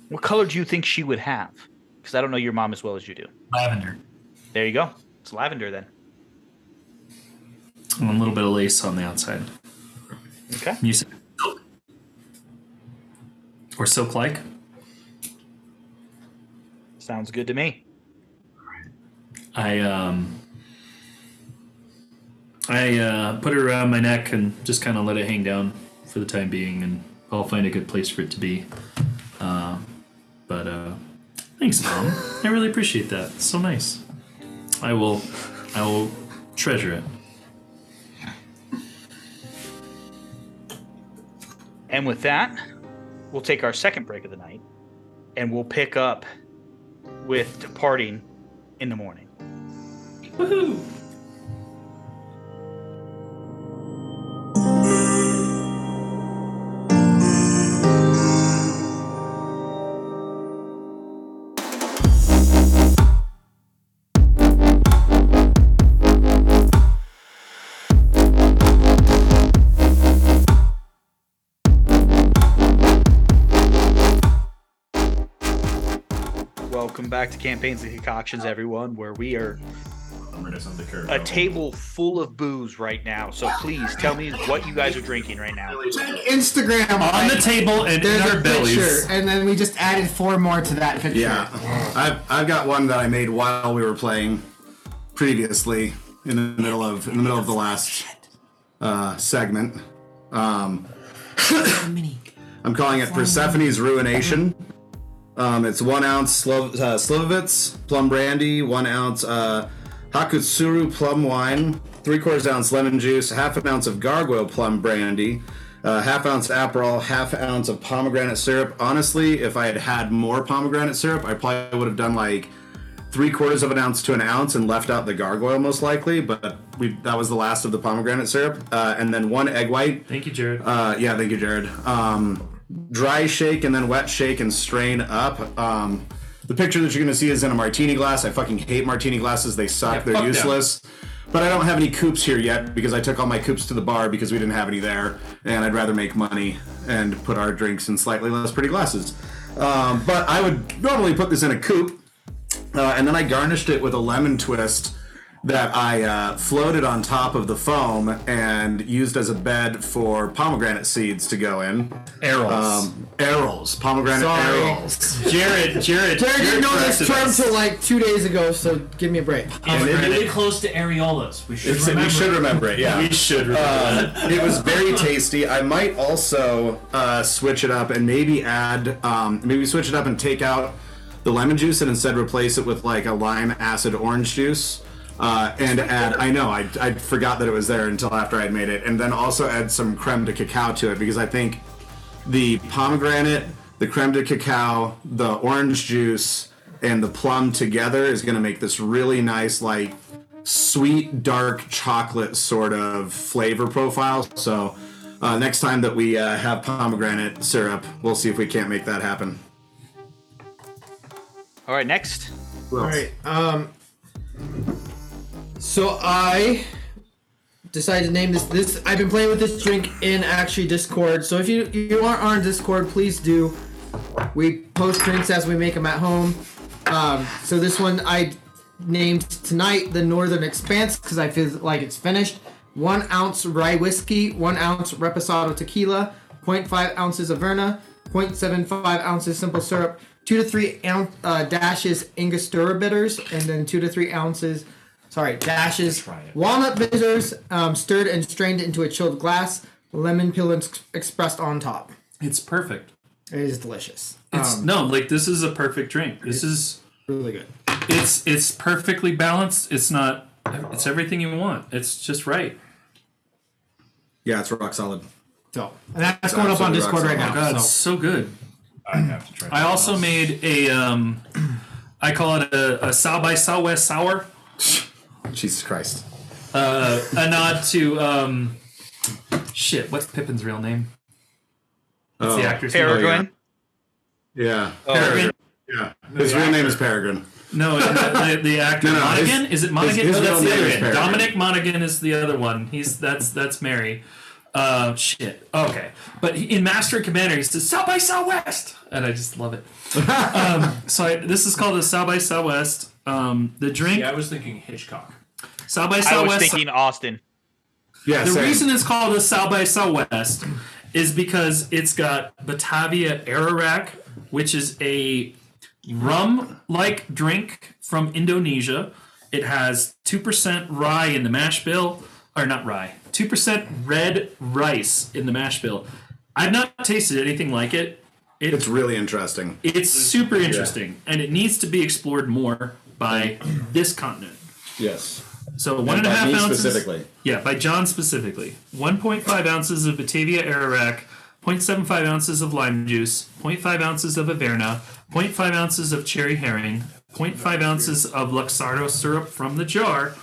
What color do you think she would have? Because I don't know your mom as well as you do. Lavender. There you go. It's lavender then. And a little bit of lace on the outside. Okay. You said silk? Or silk like? Sounds good to me. I um I uh, put it around my neck and just kind of let it hang down for the time being, and I'll find a good place for it to be. Uh, but uh, Thanks, mom. I really appreciate that. It's so nice. I will, I will treasure it. And with that, we'll take our second break of the night and we'll pick up with departing in the morning. Woohoo! Back to Campaigns and Concoctions, everyone, where we are Reminiscent of the curve. a table full of booze right now. So please tell me what you guys are drinking right now. Instagram On the table and in There's our a bellies. picture, and then we just added four more to that picture. Yeah, I've I've got one that I made while we were playing previously in the middle of in the middle of the last uh, segment. Um, I'm calling it Persephone's Ruination. Um, it's one ounce Slo- uh, Slivovitz plum brandy, one ounce uh, Hakutsuru plum wine, three quarters ounce lemon juice, half an ounce of Gargoyle plum brandy, uh, half ounce Aperol, half ounce of pomegranate syrup. Honestly, if I had had more pomegranate syrup, I probably would have done like three quarters of an ounce to an ounce and left out the gargoyle most likely. But we that was the last of the pomegranate syrup, uh, and then one egg white. Thank you, Jared. Uh, yeah, thank you, Jared. Um, dry shake and then wet shake and strain up. Um, the picture that you're going to see is in a martini glass. I fucking hate martini glasses. They suck. Yeah, They're fuck them. useless. But I don't have any coupes here yet because I took all my coupes to the bar because we didn't have any there, and I'd rather make money and put our drinks in slightly less pretty glasses. Um, but I would normally put this in a coupe, uh, and then I garnished it with a lemon twist that I uh, floated on top of the foam and used as a bed for pomegranate seeds to go in. Arils. Um, arils, pomegranate Sorry. arils. Jared, Jared, Jared didn't know this term us. till like two days ago, so give me a break. And it- really close to areolas. We should it's- remember. we should remember it, yeah. We should remember that. Uh, it was very tasty. I might also uh, switch it up and maybe add, um, maybe switch it up and take out the lemon juice and instead replace it with like a lime acid orange juice. Uh, and add, I know, I, I forgot that it was there until after I'd made it. And then also add some creme de cacao to it because I think the pomegranate, the creme de cacao, the orange juice, and the plum together is going to make this really nice, like, sweet, dark chocolate sort of flavor profile. So, uh, next time that we uh, have pomegranate syrup, we'll see if we can't make that happen. All right, next. All All right. Um. So I decided to name this. This I've been playing with this drink in actually Discord. So if you you aren't on Discord, please do. We post drinks as we make them at home. Um. So this one I named tonight the Northern Expanse because I feel like it's finished. One ounce rye whiskey, one ounce reposado tequila, 0.5 ounces of Verna, 0.75 ounces simple syrup, two to three ounce uh, dashes Angostura bitters, and then two to three ounces, sorry, dashes walnut bitters, um, stirred and strained into a chilled glass, lemon peel ex- expressed on top. It's perfect. It is delicious. It's no, like this is a perfect drink. This is Really good. it's it's perfectly balanced. It's not it's everything you want. It's just right. Yeah, it's rock solid. So, and that's going up on Discord right now. solid. God, it's so. so good. I have to try. I also made a um I call it a, a South by Southwest sour. Jesus Christ. Uh, a nod to um shit, what's Pippin's real name? What's Oh, the actor's name? Peregrine. Yeah. Peregrine? Yeah. His real name is Peregrine. No, the, the, the actor No, no, his- is it Monaghan? his oh, that's real the name other is end. Dominic Monaghan is the other one. He's that's that's Merry. Uh, shit. Okay, but he, in Master and Commander, he says South by Southwest, and I just love it. um, so I, this is called the South by Southwest. Um, the drink Yeah, I was thinking Hitchcock. South by Southwest. I was Southwest. thinking Austin. Yeah, The same. reason it's called a South by Southwest is because it's got Batavia Arrack, which is a rum-like drink from Indonesia. It has two percent rye in the mash bill, or not rye, two percent red rice in the mash bill. I've not tasted anything like it. It's really interesting. It's super interesting, and it needs to be explored more by this continent. Yes. So one and a by half ounces. specifically. Yeah, by John specifically. 1.5 ounces of Batavia Arrack, 0.75 ounces of lime juice, 0.5 ounces of Averna, 0.5 ounces of cherry Heering, 0.5 ounces of Luxardo syrup from the jar,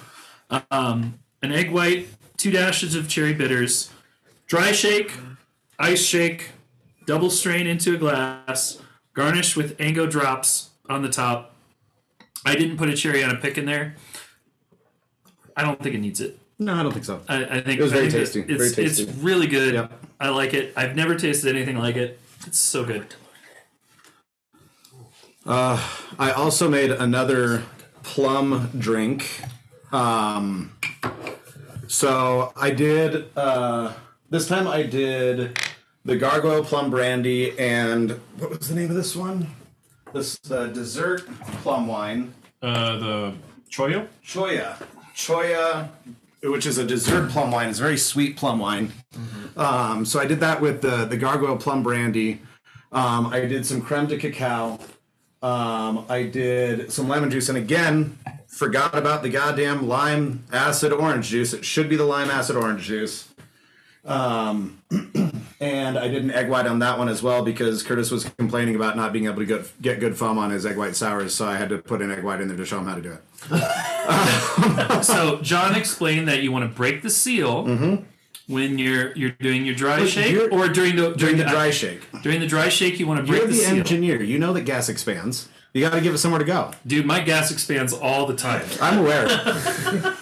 um, an egg white, two dashes of cherry bitters, dry shake, ice shake, double strain into a glass, garnish with Ango drops on the top. I didn't put a cherry on a pick in there. I don't think it needs it. No, I don't think so. I, I think It was very think tasty, It's, very tasty. it's really good. Yep. I like it. I've never tasted anything like it. It's so good. I also made another plum drink. Um, so I did uh, this time. I did the gargoyle plum brandy and what was the name of this one? This uh, dessert plum wine. Uh, the choyo. Choya. Choya, which is a dessert plum wine. It's a very sweet plum wine. Um, so I did that with the, the gargoyle plum brandy. Um, I did some creme de cacao. Um, I did some lemon juice. And again, forgot about the goddamn lime acid orange juice. It should be the lime acid orange juice. Um, and I did an egg white on that one as well because Curtis was complaining about not being able to get, get good foam on his egg white sours. So I had to put an egg white in there to show him how to do it. So John explained that you want to break the seal when you're you're doing your dry shake, Mm-hmm. or during the During the the- dry shake. during the dry shake you want to break You're the, the seal. engineer. You know that gas expands. You got to give it somewhere to go. Dude, my gas expands all the time. I'm aware.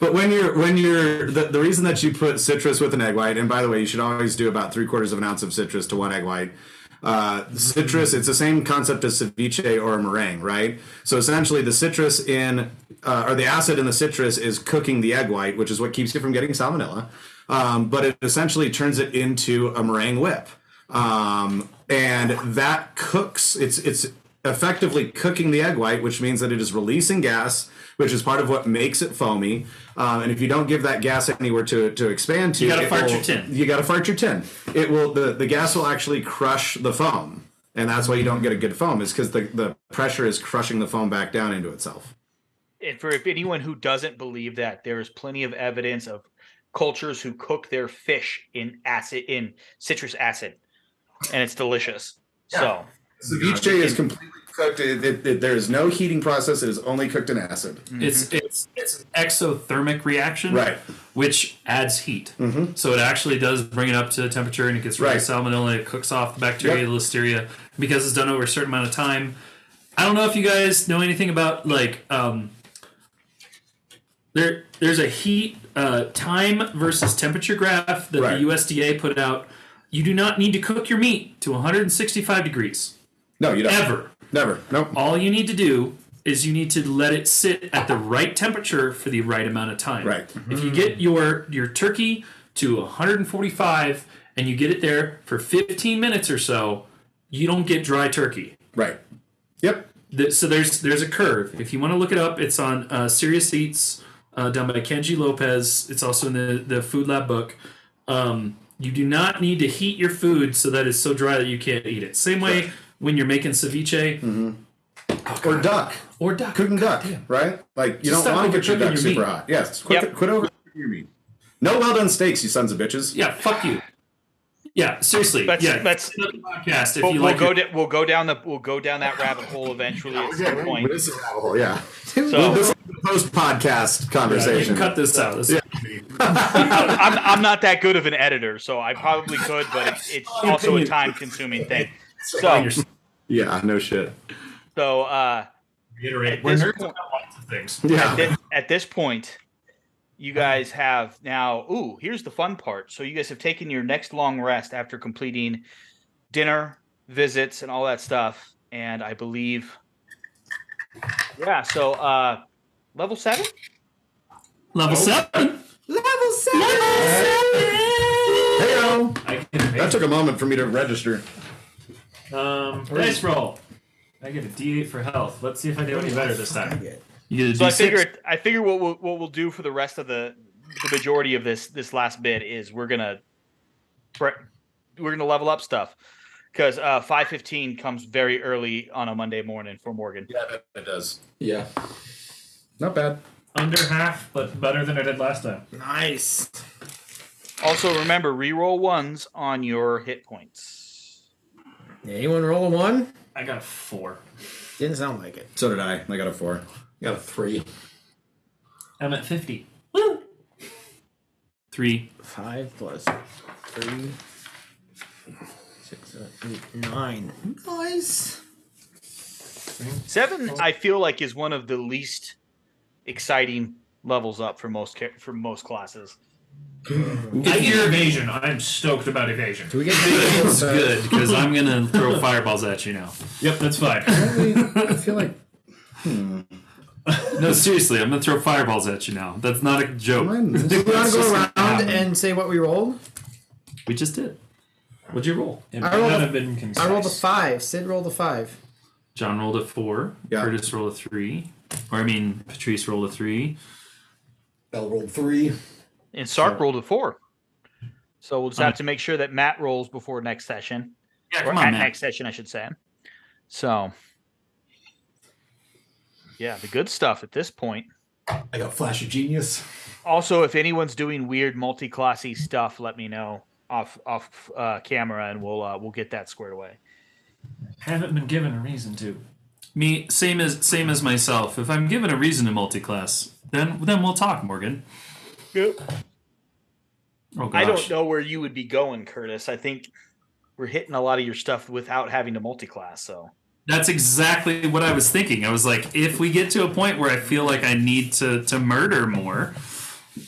but when you're when you're the, the reason that you put citrus with an egg white, and by the way, you should always do about three quarters of an ounce of citrus to one egg white. Uh, citrus, it's the same concept as ceviche or a meringue, right? So essentially, the citrus in uh, or the acid in the citrus is cooking the egg white, which is what keeps you from getting salmonella. Um, but it essentially turns it into a meringue whip, um, and that cooks. It's it's effectively cooking the egg white, which means that it is releasing gas, which is part of what makes it foamy. Um, and if you don't give that gas anywhere to, to expand to, You gotta it fart will- your tin. You got to fart your tin. It will the, the gas will actually crush the foam, and that's why you don't get a good foam. Is because the the pressure is crushing the foam back down into itself. And for if anyone who doesn't believe that, there is plenty of evidence of cultures who cook their fish in acid in citrus acid, and it's delicious. So Ceviche is completely cooked. It, it, it- there is no heating process. It is only cooked in acid. It's it's it's an exothermic reaction, Right. Which adds heat. So it actually does bring it up to temperature, and it gets rid of Right. salmonella. It cooks off the bacteria, Yep. the listeria, because it's done over a certain amount of time. I don't know if you guys know anything about like um, there. There's a heat uh, time versus temperature graph that Right. the USDA put out. You do not need to cook your meat to 165 degrees No, you don't. ever. Never. Nope. All you need to do is you need to let it sit at the right temperature for the right amount of time. Right. If you get your your turkey to 145 and you get it there for 15 minutes or so, you don't get dry turkey. Right. Yep. Th- So there's there's a curve. If you want to look it up, it's on uh, Serious Eats, uh, done by Kenji Lopez. It's also in the the Food Lab book. Um, you do not need to heat your food so that it's so dry that you can't eat it. Same way when you're making ceviche mm-hmm. oh, Or duck. or duck. Cooking duck, right? Like you Just don't want to get your duck your super meat. hot. Yes. Quit, Yep. quit over your meat. No well done steaks, you sons of bitches. Yeah, fuck you. Yeah, seriously. Let's- yeah, let's- another podcast if we'll, you we'll go da- we'll go down the we'll go down that rabbit hole eventually at some point. This is oh, yeah. So This is the post podcast you conversation. can cut this out. This I'm, I'm not that good of an editor, so I probably could, but it's, it's also a time consuming thing. So yeah, no shit. so uh, Reiterate. At We're this nerds point- about lots of things. Yeah. at, this, at this point, you guys have now. Ooh, here's the fun part. So you guys have taken your next long rest after completing dinner, visits, and all that stuff. And I believe, yeah. So uh, level seven. Level seven. Level seven. Heyo. I can That took a moment for me to register. Um, dice roll. I get a D8 for health. Let's see if I do any better this time. You get a So I D6. figure I figure what we'll, what we'll do for the rest of the the majority of this this last bit is we're gonna bre- we're gonna level up stuff because uh, five fifteen comes very early on a Monday morning for Morgan. Yeah, it does. Yeah. Not bad. Under half, but better than I did last time. Nice. Also, remember reroll ones on your hit points. Anyone roll a one? I got a four. Didn't sound like it. So did I. I got a four. I Got a three. I'm at 50. Three. Five plus three, six, seven, eight, nine. Nice. Seven, I feel like, is one of the least exciting levels up for most ca- for most classes. I hear evasion. I'm stoked about evasion. Do we get It's uh, good because I'm gonna throw fireballs at you now. Yep, that's fine. I feel like hmm. No, seriously, I'm gonna throw fireballs at you now. That's not a joke. mine. Do we want to go around and say what we rolled? We just did. What'd you roll? It I might rolled not a- have been concise. I rolled a five. Sid rolled a five. John rolled a four. Yeah. Curtis rolled a three. Or I mean, Patrice rolled a three. Bell rolled three. And Sark rolled a four. So we'll just have to make sure that Matt rolls before next session. Yeah, or come at on, next session, I should say. So, yeah, the good stuff at this point. I got Flash of Genius. Also, if anyone's doing weird multi-classy stuff, let me know off off uh, camera, and we'll uh, we'll get that squared away. Haven't been given a reason to. Me, same as same as myself. If I'm given a reason to multi-class, then then we'll talk, Morgan. Oh. I don't know where you would be going, Curtis. I think we're hitting a lot of your stuff without having to multi-class. So That's exactly what I was thinking. I was like, if we get to a point where I feel like I need to to murder more,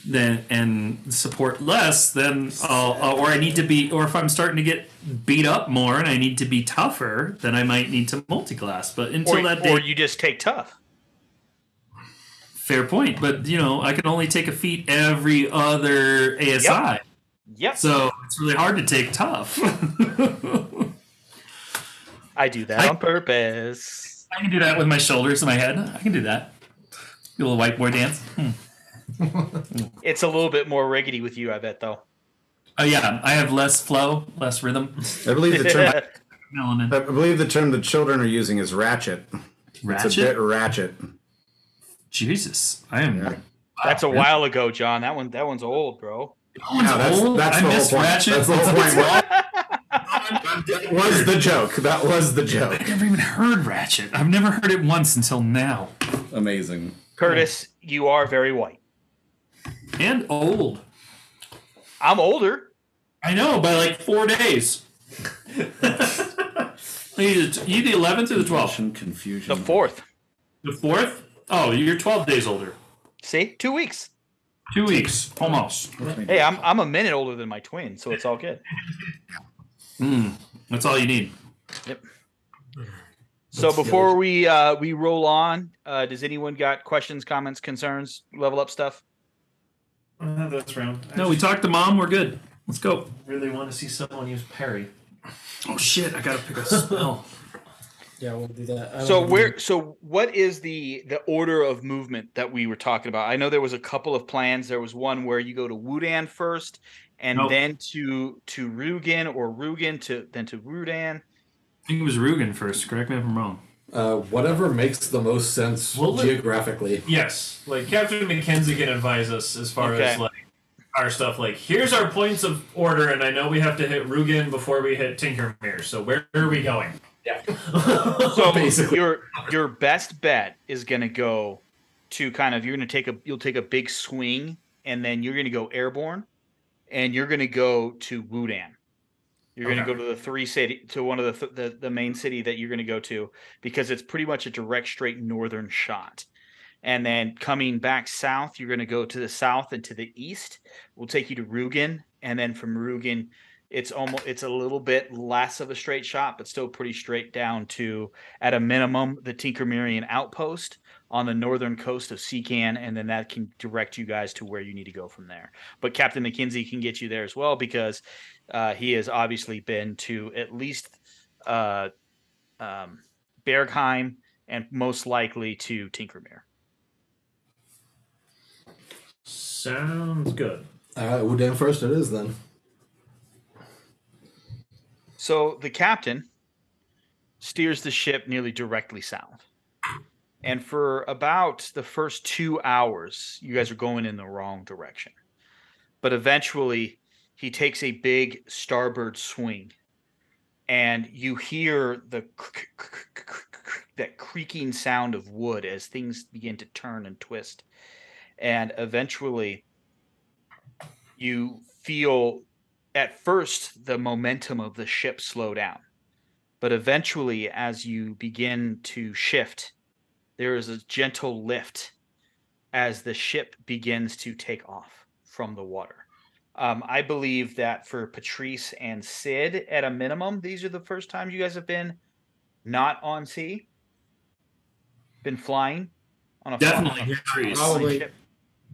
then and support less, then I'll, or I need to be, or if I'm starting to get beat up more and I need to be tougher, then I might need to multi-class. But until or, that day, or you just take tough. Fair point. But you know, I can only take a feat every other ASI, Yep, so it's really hard to take tough. I do that I- on purpose. I can do that with my shoulders and my head. I can do that. Do a little white boy dance. Hmm. It's a little bit more riggedy with you, I bet, though. Oh yeah, I have less flow, less rhythm. I believe the term. Melanin. I believe the term the children are using is ratchet. It's a Ratchet. bit ratchet. Jesus, I am. That's a while ago, John. That one, that one's old, bro. Yeah, that's, old. that's I the whole miss point. Ratchet. That's the whole point. that was the joke. That was the joke. I've never even heard Ratchet. I've never heard it once until now. Amazing. Curtis, you are very white. And old. I'm older. I know by like four days. you the eleventh or the twelfth? Confusion. The fourth. The fourth? Oh, you're twelve days older. See, two weeks. Two weeks, almost. Hey, I'm I'm a minute older than my twin, so it's all good. That's all you need. Yep. So before we uh, we roll on, uh, does anyone got questions, comments, concerns, level up stuff? Uh, that's round. I No, we talked to mom. We're good. Let's go. really want to see someone use Parry. Oh shit! I gotta pick a spell. Yeah, we'll do that. I So don't- where so what is the the order of movement that we were talking about? I know there was a couple of plans. There was one where you go to Wudan first and Nope. then to to Rugen or Rugen to then to Rudan. I think it was Rugen first. Correct me if I'm wrong. Uh, whatever makes the most sense Well, let- geographically. Yes, like Captain McKenzie can advise us as far Okay. as like our stuff. Like, here's our points of order, and I know we have to hit Rugen before we hit Tinkermere. So where are we going? Yeah. So Basically. your your best bet is going to go to kind of you're going to take a you'll take a big swing and then you're going to go airborne and you're going to go to Wudan. You're going to go to the three city to one of the, th- the the main city that you're going to go to because it's pretty much a direct straight northern shot. And then coming back south, you're going to go to the south and to the east. We'll take you to Rugen and then from Rugen it's almost it's a little bit less of a straight shot, but still pretty straight down to at a minimum the Tinkermerian outpost on the northern coast of Seacan, and then that can direct you guys to where you need to go from there. But Captain McKinsey can get you there as well because uh, he has obviously been to at least uh, um, Bergheim and most likely to Tinkermere. Sounds good. All right, Wudan first it is then. So the captain steers the ship nearly directly south. And for about the first two hours, you guys are going in the wrong direction. But eventually, he takes a big starboard swing, and you hear the that creaking sound of wood as things begin to turn and twist. And eventually, you feel at first the momentum of the ship slow down. But eventually, as you begin to shift, there is a gentle lift as the ship begins to take off from the water. Um, I believe that for Patrice and Sid, at a minimum, these are the first times you guys have been not on sea, been flying on a definitely flying, Probably.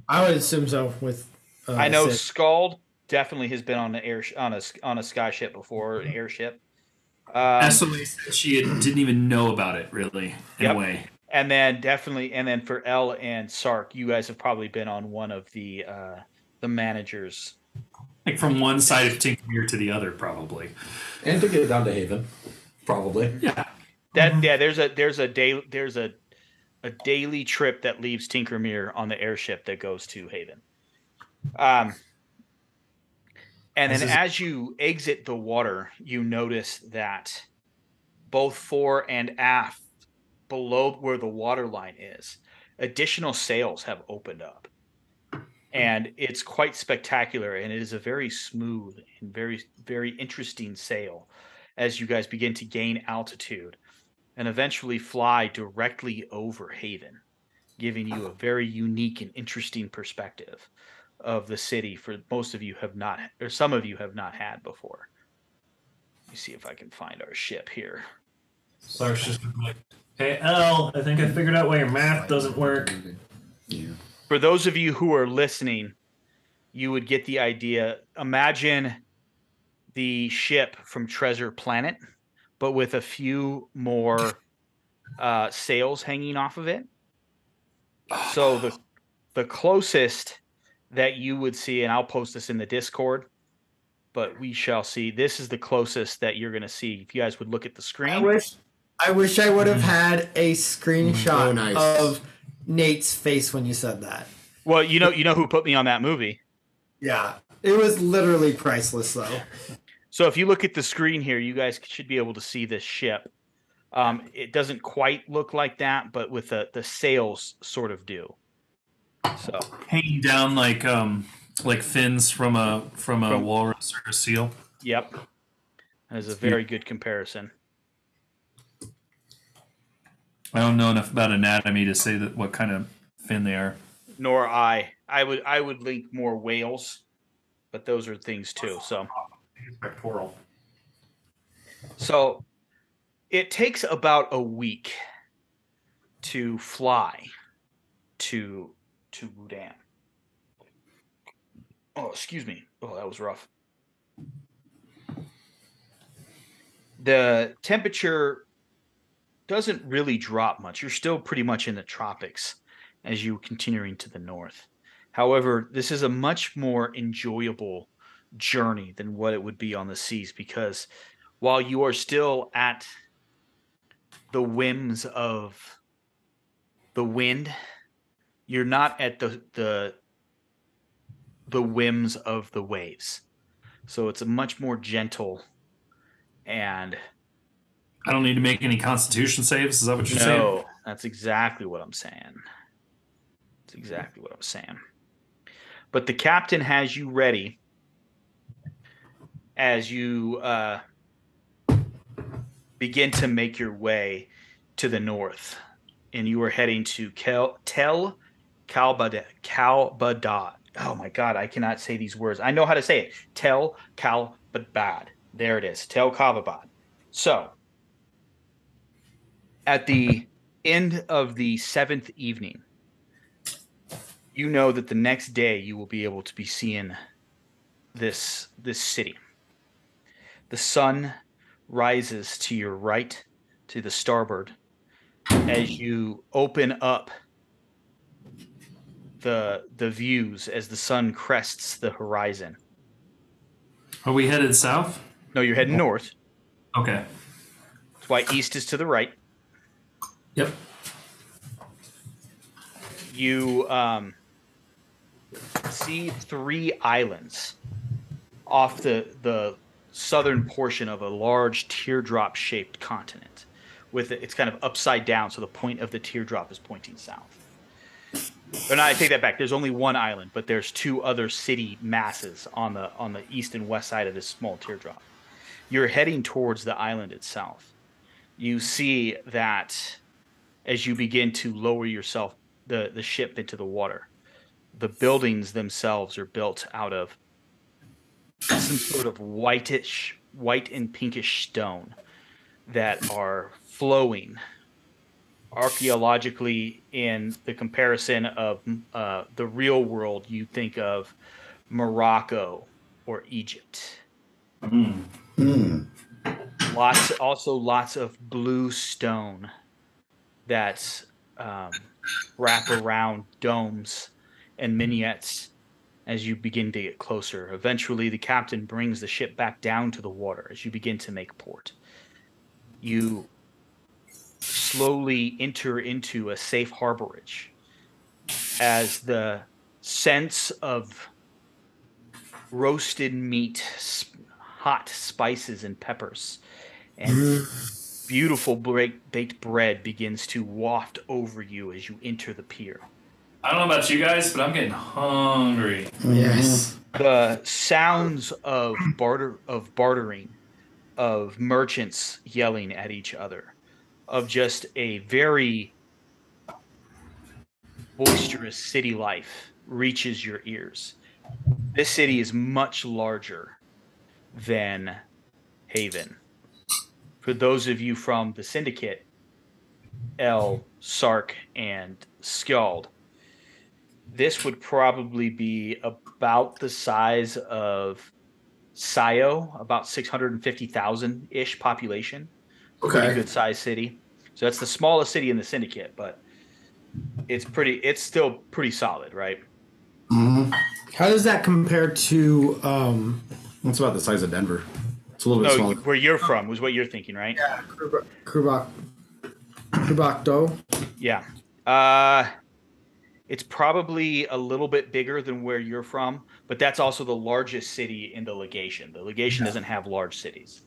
I would assume so. With uh, I know Sid. Skjald definitely has been on an air on a on a sky ship before, an airship. Um, Esselay said she had, didn't even know about it, really, in Yep. a way. and then definitely, and then for L and Sark, you guys have probably been on one of the uh, the managers. Like from one side of Tinkermere to the other, probably. And to get down to Haven, probably. Yeah. That yeah, there's a there's a day there's a a daily trip that leaves Tinkermere on the airship that goes to Haven. Um, and then is- as you exit the water, you notice that both fore and aft, below where the water line is, additional sails have opened up. And it's quite spectacular, and it is a very smooth and very, very interesting sail as you guys begin to gain altitude and eventually fly directly over Haven, giving you a very unique and interesting perspective of the city for most of you have not or some of you have not had before. Let me see if I can find our ship here. Sark's just like, hey, L, I think I figured out why your math doesn't work. For those of you who are listening, you would get the idea. Imagine the ship from Treasure Planet, but with a few more uh, sails hanging off of it. So the the closest that you would see, and I'll post this in the Discord, but we shall see. This is the closest that you're going to see. If you guys would look at the screen, I screen, wish I wish I would have had a screenshot Oh, nice. of Nate's face when you said that. well, you know, you know who put me on that movie. Yeah. It was literally priceless though. So if you look at the screen here, you guys should be able to see this ship. Um, it doesn't quite look like that, but with the the sails sort of do. So Hanging down like um like fins from a from a From- walrus or a seal. yep, that is a very good comparison. I don't know enough about anatomy to say that what kind of fin they are. Nor I. I would I would link more whales, but those are things too. So Pectoral. so it takes about a week to fly to to Wudan. Oh, excuse me. Oh, that was rough. The temperature doesn't really drop much. You're still pretty much in the tropics as you continuing to the north. However, this is a much more enjoyable journey than what it would be on the seas because while you are still at the whims of the wind, you're not at the the the whims of the waves. So it's a much more gentle and I don't need to make any constitution saves. Is that what you're saying? no, that's exactly what I'm saying. That's exactly what I'm saying. But the captain has you ready as you uh, begin to make your way to the north, and you are heading to Kel- Tel Kalbad. Kalbadad. Oh my God, I cannot say these words. I know how to say it. Tel Kalbadad. There it is. Tel Kalbadad. So, at the end of the seventh evening, you know that the next day you will be able to be seeing this this city. The sun rises to your right, to the starboard, as you open up the the views as the sun crests the horizon. Are we headed south? No, you're heading north. Okay. That's why east is to the right. Yep. You um, see three islands off the the southern portion of a large teardrop shaped continent. With it, it's kind of upside down, so the point of the teardrop is pointing south. Or not, I take that back. There's only one island, but there's two other city masses on the on the east and west side of this small teardrop. You're heading towards the island itself. You see that as you begin to lower yourself the, the ship into the water, the buildings themselves are built out of some sort of whitish, white and pinkish stone that are flowing archaeologically in the comparison of uh, the real world you think of morocco or egypt lots also lots of blue stone that um, wrap around domes and minarets as you begin to get closer. Eventually, the captain brings the ship back down to the water as you begin to make port. You slowly enter into a safe harborage as the sense of roasted meat, sp- hot spices, and peppers, and beautiful break- baked bread begins to waft over you as you enter the pier. I don't know about you guys, but I'm getting hungry. Yes. the sounds of barter of bartering of merchants yelling at each other of just a very boisterous city life reaches your ears this city is much larger than haven for those of you from the syndicate el sark and skjald this would probably be about the size of Sayo, about 650,000 ish population. Pretty good sized city. So that's the smallest city in the syndicate, but it's pretty, it's still pretty solid, right? How does that compare to um It's about the size of Denver. It's a little bit No, smaller. where you're from was what you're thinking, right? Krubak Krubak Do? Yeah. Uh, it's probably a little bit bigger than where you're from, but that's also the largest city in the legation. The legation doesn't have large cities.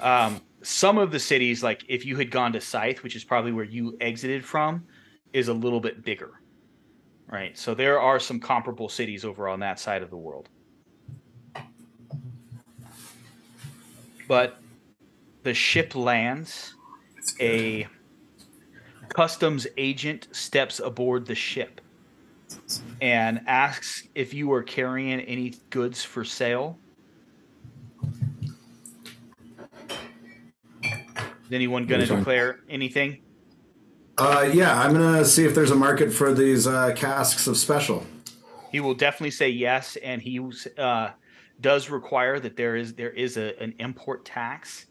Um, some of the cities, like if you had gone to Scythe, which is probably where you exited from, is a little bit bigger. Right. So there are some comparable cities over on that side of the world. But the ship lands a customs agent steps aboard the ship and asks if you are carrying any goods for sale. Is anyone going to declare anything? Uh, yeah, I'm gonna see if there's a market for these uh, casks of special. He will definitely say yes, and he uh, does require that there is there is a, an import tax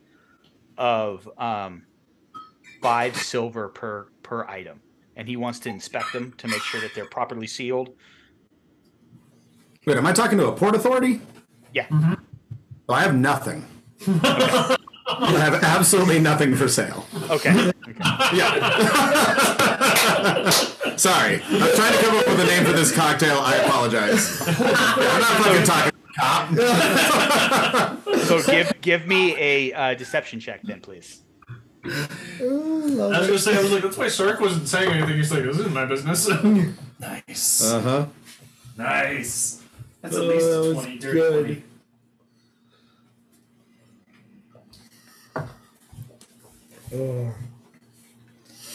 of um, five silver per per item, and he wants to inspect them to make sure that they're properly sealed. Wait, am I talking to a port authority? Yeah. Oh, I have nothing. I have absolutely nothing for sale. Okay. okay. Yeah. Sorry. I'm trying to come up with a name for this cocktail. I apologize. I'm not fucking talking cop. so give give me a uh, deception check then, please. Ooh, I was gonna say, I was like, that's why Sark wasn't saying anything. He's like, this isn't my business. nice. Uh huh. Nice. That's oh, at least 20, dirty 20.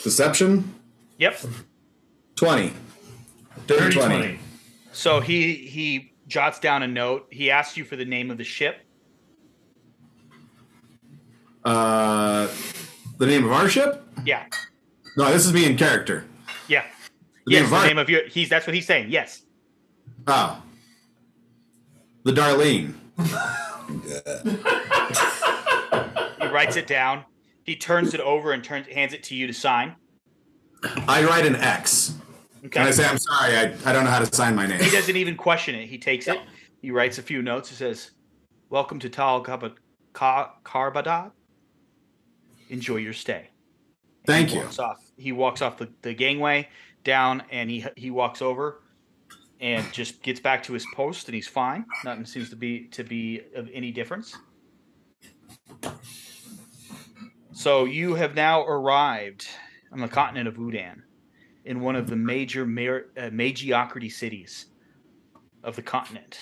Deception? Yep. 20. Dirty, 20. 20. So he he jots down a note. He asks you for the name of the ship. Uh, the name of our ship? Yeah. No, this is me in character. Yeah. The yes, name the our... name of your. He's that's what he's saying. Yes. Oh. The Darlene. he writes it down. He turns it over and turns hands it to you to sign. I write an X. Okay. And I say, I'm sorry, I, I don't know how to sign my name. He doesn't even question it. He takes it. He writes a few notes. He says, "Welcome to Tal Kaba Ka- Karbadad, enjoy your stay. Thank he you. Walks off, he walks off the, the gangway down and he he walks over and just gets back to his post and he's fine. Nothing seems to be to be of any difference. So you have now arrived on the continent of Udan in one of the major mar- uh, magiocrity cities of the continent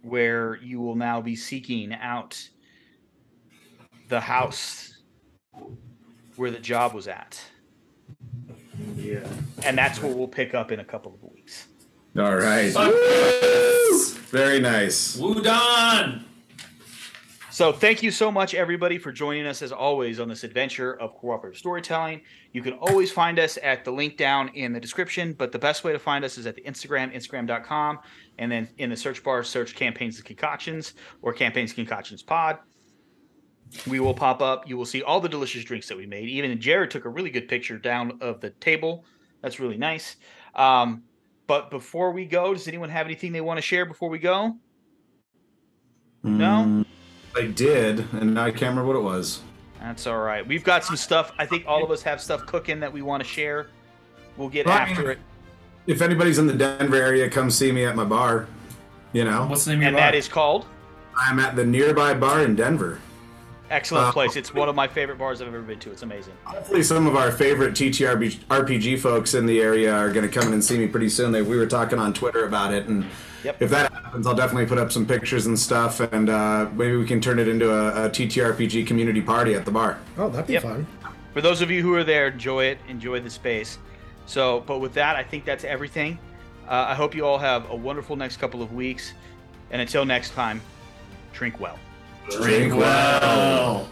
where you will now be seeking out the house where the job was at. Yeah. And that's what we'll pick up in a couple of weeks. All right. Very nice. Wudan! So thank you so much, everybody, for joining us as always on this adventure of cooperative storytelling. You can always find us at the link down in the description, but the best way to find us is at the Instagram, instagram.com, and then in the search bar, search Campaigns and Concoctions or Campaigns Concoctions Pod. We will pop up. You will see all the delicious drinks that we made. Even Jared took a really good picture down of the table. That's really nice. Um, but before we go, does anyone have anything they want to share before we go? No? Mm, I did, and I can't remember what it was. That's all right. We've got some stuff. I think all of us have stuff cooking that we want to share. We'll get Well, I mean, after it. If anybody's in the Denver area, come see me at my bar. You know, What's the name of And your bar? that is called I'm at the nearby bar in Denver. excellent Uh, place. It's one of my favorite bars I've ever been to. It's amazing. Hopefully, some of our favorite TTRPG RPG folks in the area are going to come in and see me pretty soon. They, we were talking on Twitter about it, and Yep. if that happens, I'll definitely put up some pictures and stuff, and uh, maybe we can turn it into a, a TTRPG community party at the bar. Oh, that'd be Yep. fun. For those of you who are there, enjoy it. Enjoy the space. So, but with that, I think that's everything. Uh, I hope you all have a wonderful next couple of weeks. And until next time, drink well. Drink well.